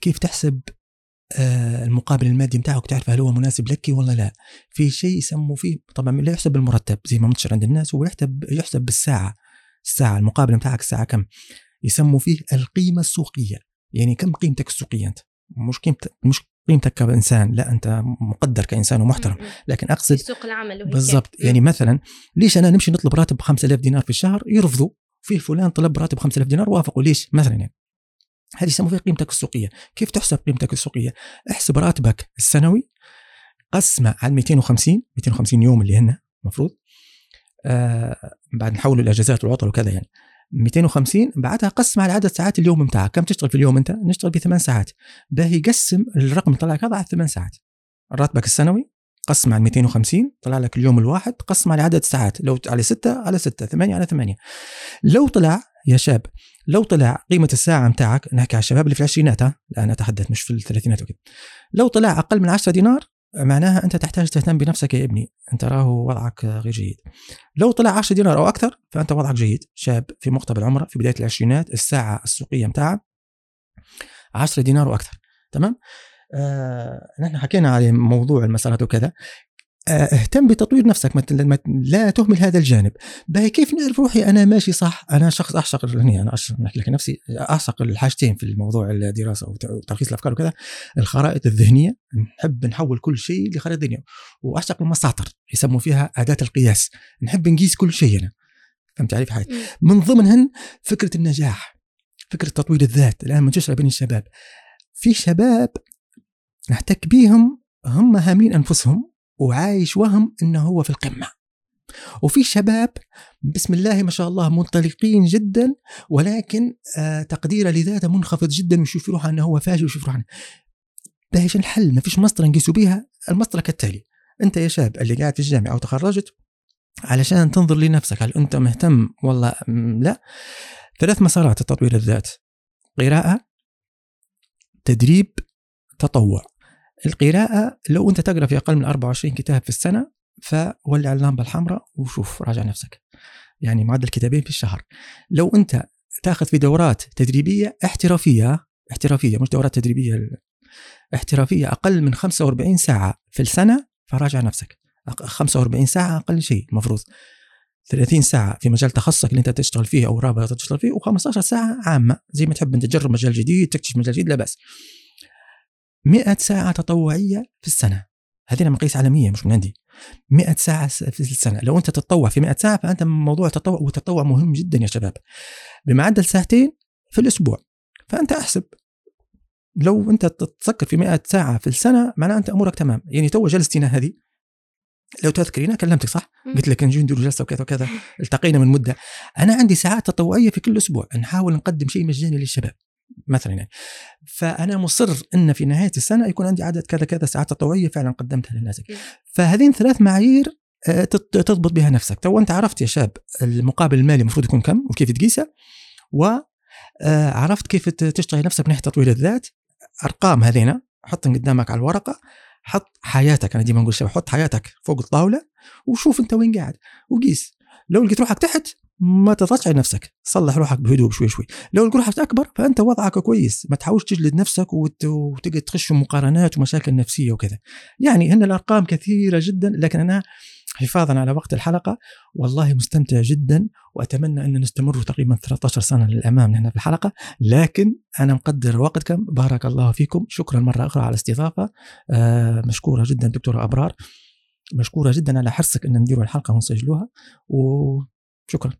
كيف تحسب المقابل المادي بتاعك تعرف هل هو مناسب لك ولا لا. في شيء يسموا فيه طبعا لا يحسب بالمرتب زي ما منتشر عند الناس هو يحسب يحسب بالساعة. الساعة المقابل بتاعك الساعة كم؟ يسموا فيه القيمة السوقية. يعني كم قيمتك السوقية أنت؟ مش قيمتك مش قيمتك كإنسان لا أنت مقدر كإنسان ومحترم. لكن أقصد سوق العمل بالضبط. يعني مثلا ليش أنا نمشي نطلب راتب ب 5000 دينار في الشهر؟ يرفضوا. في فلان طلب راتب 5000 دينار وافقوا. ليش؟ مثلا يعني. هذه يسموها فيها قيمتك السوقية. كيف تحسب قيمتك السوقية؟ احسب راتبك السنوي قسمه على 250 250 يوم اللي هن المفروض آه بعد نحوله الأجازات والعطل وكذا يعني. 250 بعدها قسم على عدد ساعات اليوم بتاعك كم تشتغل في اليوم أنت؟ نشتغل بثمان ساعات. باهي قسم الرقم اللي طلع لك هذا على ثمان ساعات. راتبك السنوي قسم على 250 طلع لك اليوم الواحد قسم على عدد الساعات لو على 6 على 6 8 على 8 لو طلع يا شاب لو طلع قيمة الساعة متاعك نحكي على الشباب اللي في العشرينات ها؟ لا أنا أتحدث مش في الثلاثينات وكذا لو طلع أقل من 10 دينار معناها أنت تحتاج تهتم بنفسك يا ابني. أنت راه وضعك غير جيد. لو طلع 10 دينار أو أكثر فأنت وضعك جيد. شاب في مقتبل عمرة في بداية العشرينات الساعة السوقية متاعها 10 دينار وأكثر. تمام؟ آه نحن حكينا على موضوع المسارات وكذا. اهتم بتطوير نفسك ما لا تهمل هذا الجانب. باهي كيف نعرف روحي؟ أنا ماشي صح. أنا شخص أعشق أنا نحكي لك نفسي أعشق الحاجتين في الموضوع الدراسة وتلخيص الأفكار وكذا. الخرائط الذهنية نحب نحول كل شيء لخرائط ذهنية. وأعشق المساطر يسموا فيها اداه القياس. نحب نقيس كل شيء أنا. فهمت علي؟ في حاجة من ضمنهن فكرة النجاح فكرة تطوير الذات. الآن منتشره بين الشباب. في شباب نحتك بيهم هم هامين أنفسهم وعايش وهم إنه هو في القمة. وفي شباب بسم الله ما شاء الله منطلقين جدا ولكن آه تقديره لذاته منخفض جدا ويشوف روحه انه هو فاشل ويشوف روحه باش الحل ما فيش مسطرة نقيسوا بها المسطرة كالتالي. أنت يا شاب اللي قاعد في الجامعة أو تخرجت علشان تنظر لنفسك هل أنت مهتم والله لا؟ ثلاث مسارات لتطوير الذات. قراءة تدريب تطوع. القراءة لو أنت تقرأ في أقل من 24 كتاب في السنة فولع اللمبة الحمراء وشوف راجع نفسك. يعني معدل كتابين في الشهر. لو أنت تاخذ في دورات تدريبية احترافية احترافية مش دورات تدريبية احترافية أقل من 45 ساعة في السنة فراجع نفسك. 45 ساعة أقل شيء المفروض 30 ساعة في مجال تخصصك اللي أنت تشتغل فيه أو رابطة تشتغل فيه و15 ساعة عامة. زي ما تحب أنت تجرب مجال جديد تكتشف مجال جديد لا بأس. 100 ساعة تطوعية في السنة. هذه مقاييس عالمية مش من عندي. 100 ساعة في السنة. لو أنت تتطوع في 100 ساعة فأنت موضوع التطوع والتطوع مهم جدا يا شباب. بمعدل ساعتين في الأسبوع. فأنت أحسب. لو أنت تفكر في 100 ساعة في السنة معناه أنت أمورك تمام. يعني تو جلستينا هذه. لو تذكرين كلمتك صح؟ قلت لك نجي ندير جلسة وكذا وكذا. التقينا من مدة. أنا عندي ساعات تطوعية في كل أسبوع. نحاول نقدم شيء مجاني للشباب. مثلا يعني. فأنا مصر إن في نهاية السنة يكون عندي عدد كذا كذا ساعات تطوعية فعلا قدمتها للناس فهذين ثلاث معايير آه، تضبط بها نفسك. تو أنت عرفت يا شاب المقابل المالي المفروض يكون كم وكيف تقيسه وعرفت آه، كيف تشتغل نفسك من ناحية تطوير الذات. أرقام هذينا حطهم قدامك على الورقة حط حياتك أنا ديما نقول شباب حط حياتك فوق الطاولة وشوف أنت وين قاعد وقيس. لو لقيت روحك تحت ما تضغطش على نفسك. صلح روحك بهدوء شوي شوي. لو القرحة أكبر فأنت وضعك كويس. ما تحاولش تجلد نفسك وتقعد تخش مقارنات ومشاكل نفسية وكذا. يعني هن الأرقام كثيرة جدا لكن أنا حفاظا على وقت الحلقة. والله مستمتع جدا وأتمنى أن نستمر تقريبا 13 سنة للأمام هنا في الحلقة. لكن أنا مقدر وقتكم. بارك الله فيكم. شكرا مرة أخرى على الاستضافة. آه مشكورة جدا دكتورة أبرار. مشكورة جدا على حرصك أن نديروا الحلقة ونسجلوها. وشكرا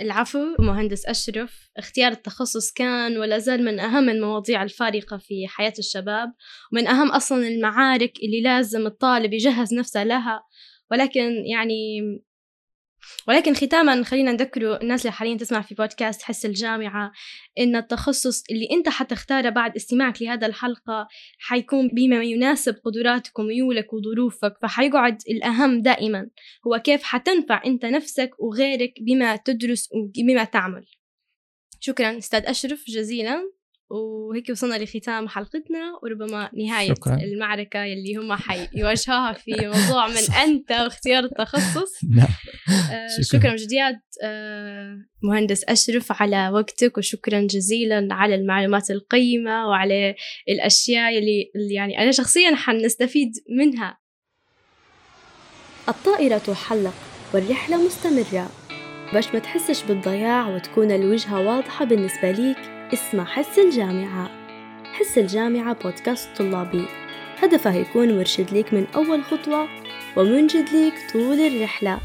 العفو مهندس أشرف. اختيار التخصص كان ولا زال من أهم المواضيع الفارقة في حياة الشباب ومن أهم أصلا المعارك اللي لازم الطالب يجهز نفسه لها. ولكن يعني ولكن ختاما خلينا نذكروا الناس اللي حاليا تسمع في بودكاست حس الجامعة إن التخصص اللي أنت حتختاره بعد استماعك لهذا الحلقة حيكون بما يناسب قدراتك وميولك وظروفك فحيقعد الأهم دائما هو كيف حتنفع أنت نفسك وغيرك بما تدرس وبما تعمل. شكرا أستاذ أشرف جزيلا. وهيك وصلنا لختام حلقتنا وربما نهاية شكرا. المعركة اللي هم حيواجهوها في موضوع من أنت واختيار التخصص. نعم. آه شكرا. جديد آه مهندس أشرف على وقتك وشكرا جزيلا على المعلومات القيمة وعلى الأشياء اللي, اللي يعني أنا شخصيا حنستفيد منها. الطائرة تحلق والرحلة مستمرة. باش ما تحسش بالضياع وتكون الوجهة واضحة بالنسبة ليك اسمه حس الجامعة. حس الجامعة بودكاست طلابي. هدفه يكون مرشد ليك من أول خطوة ومنجد ليك طول الرحلة.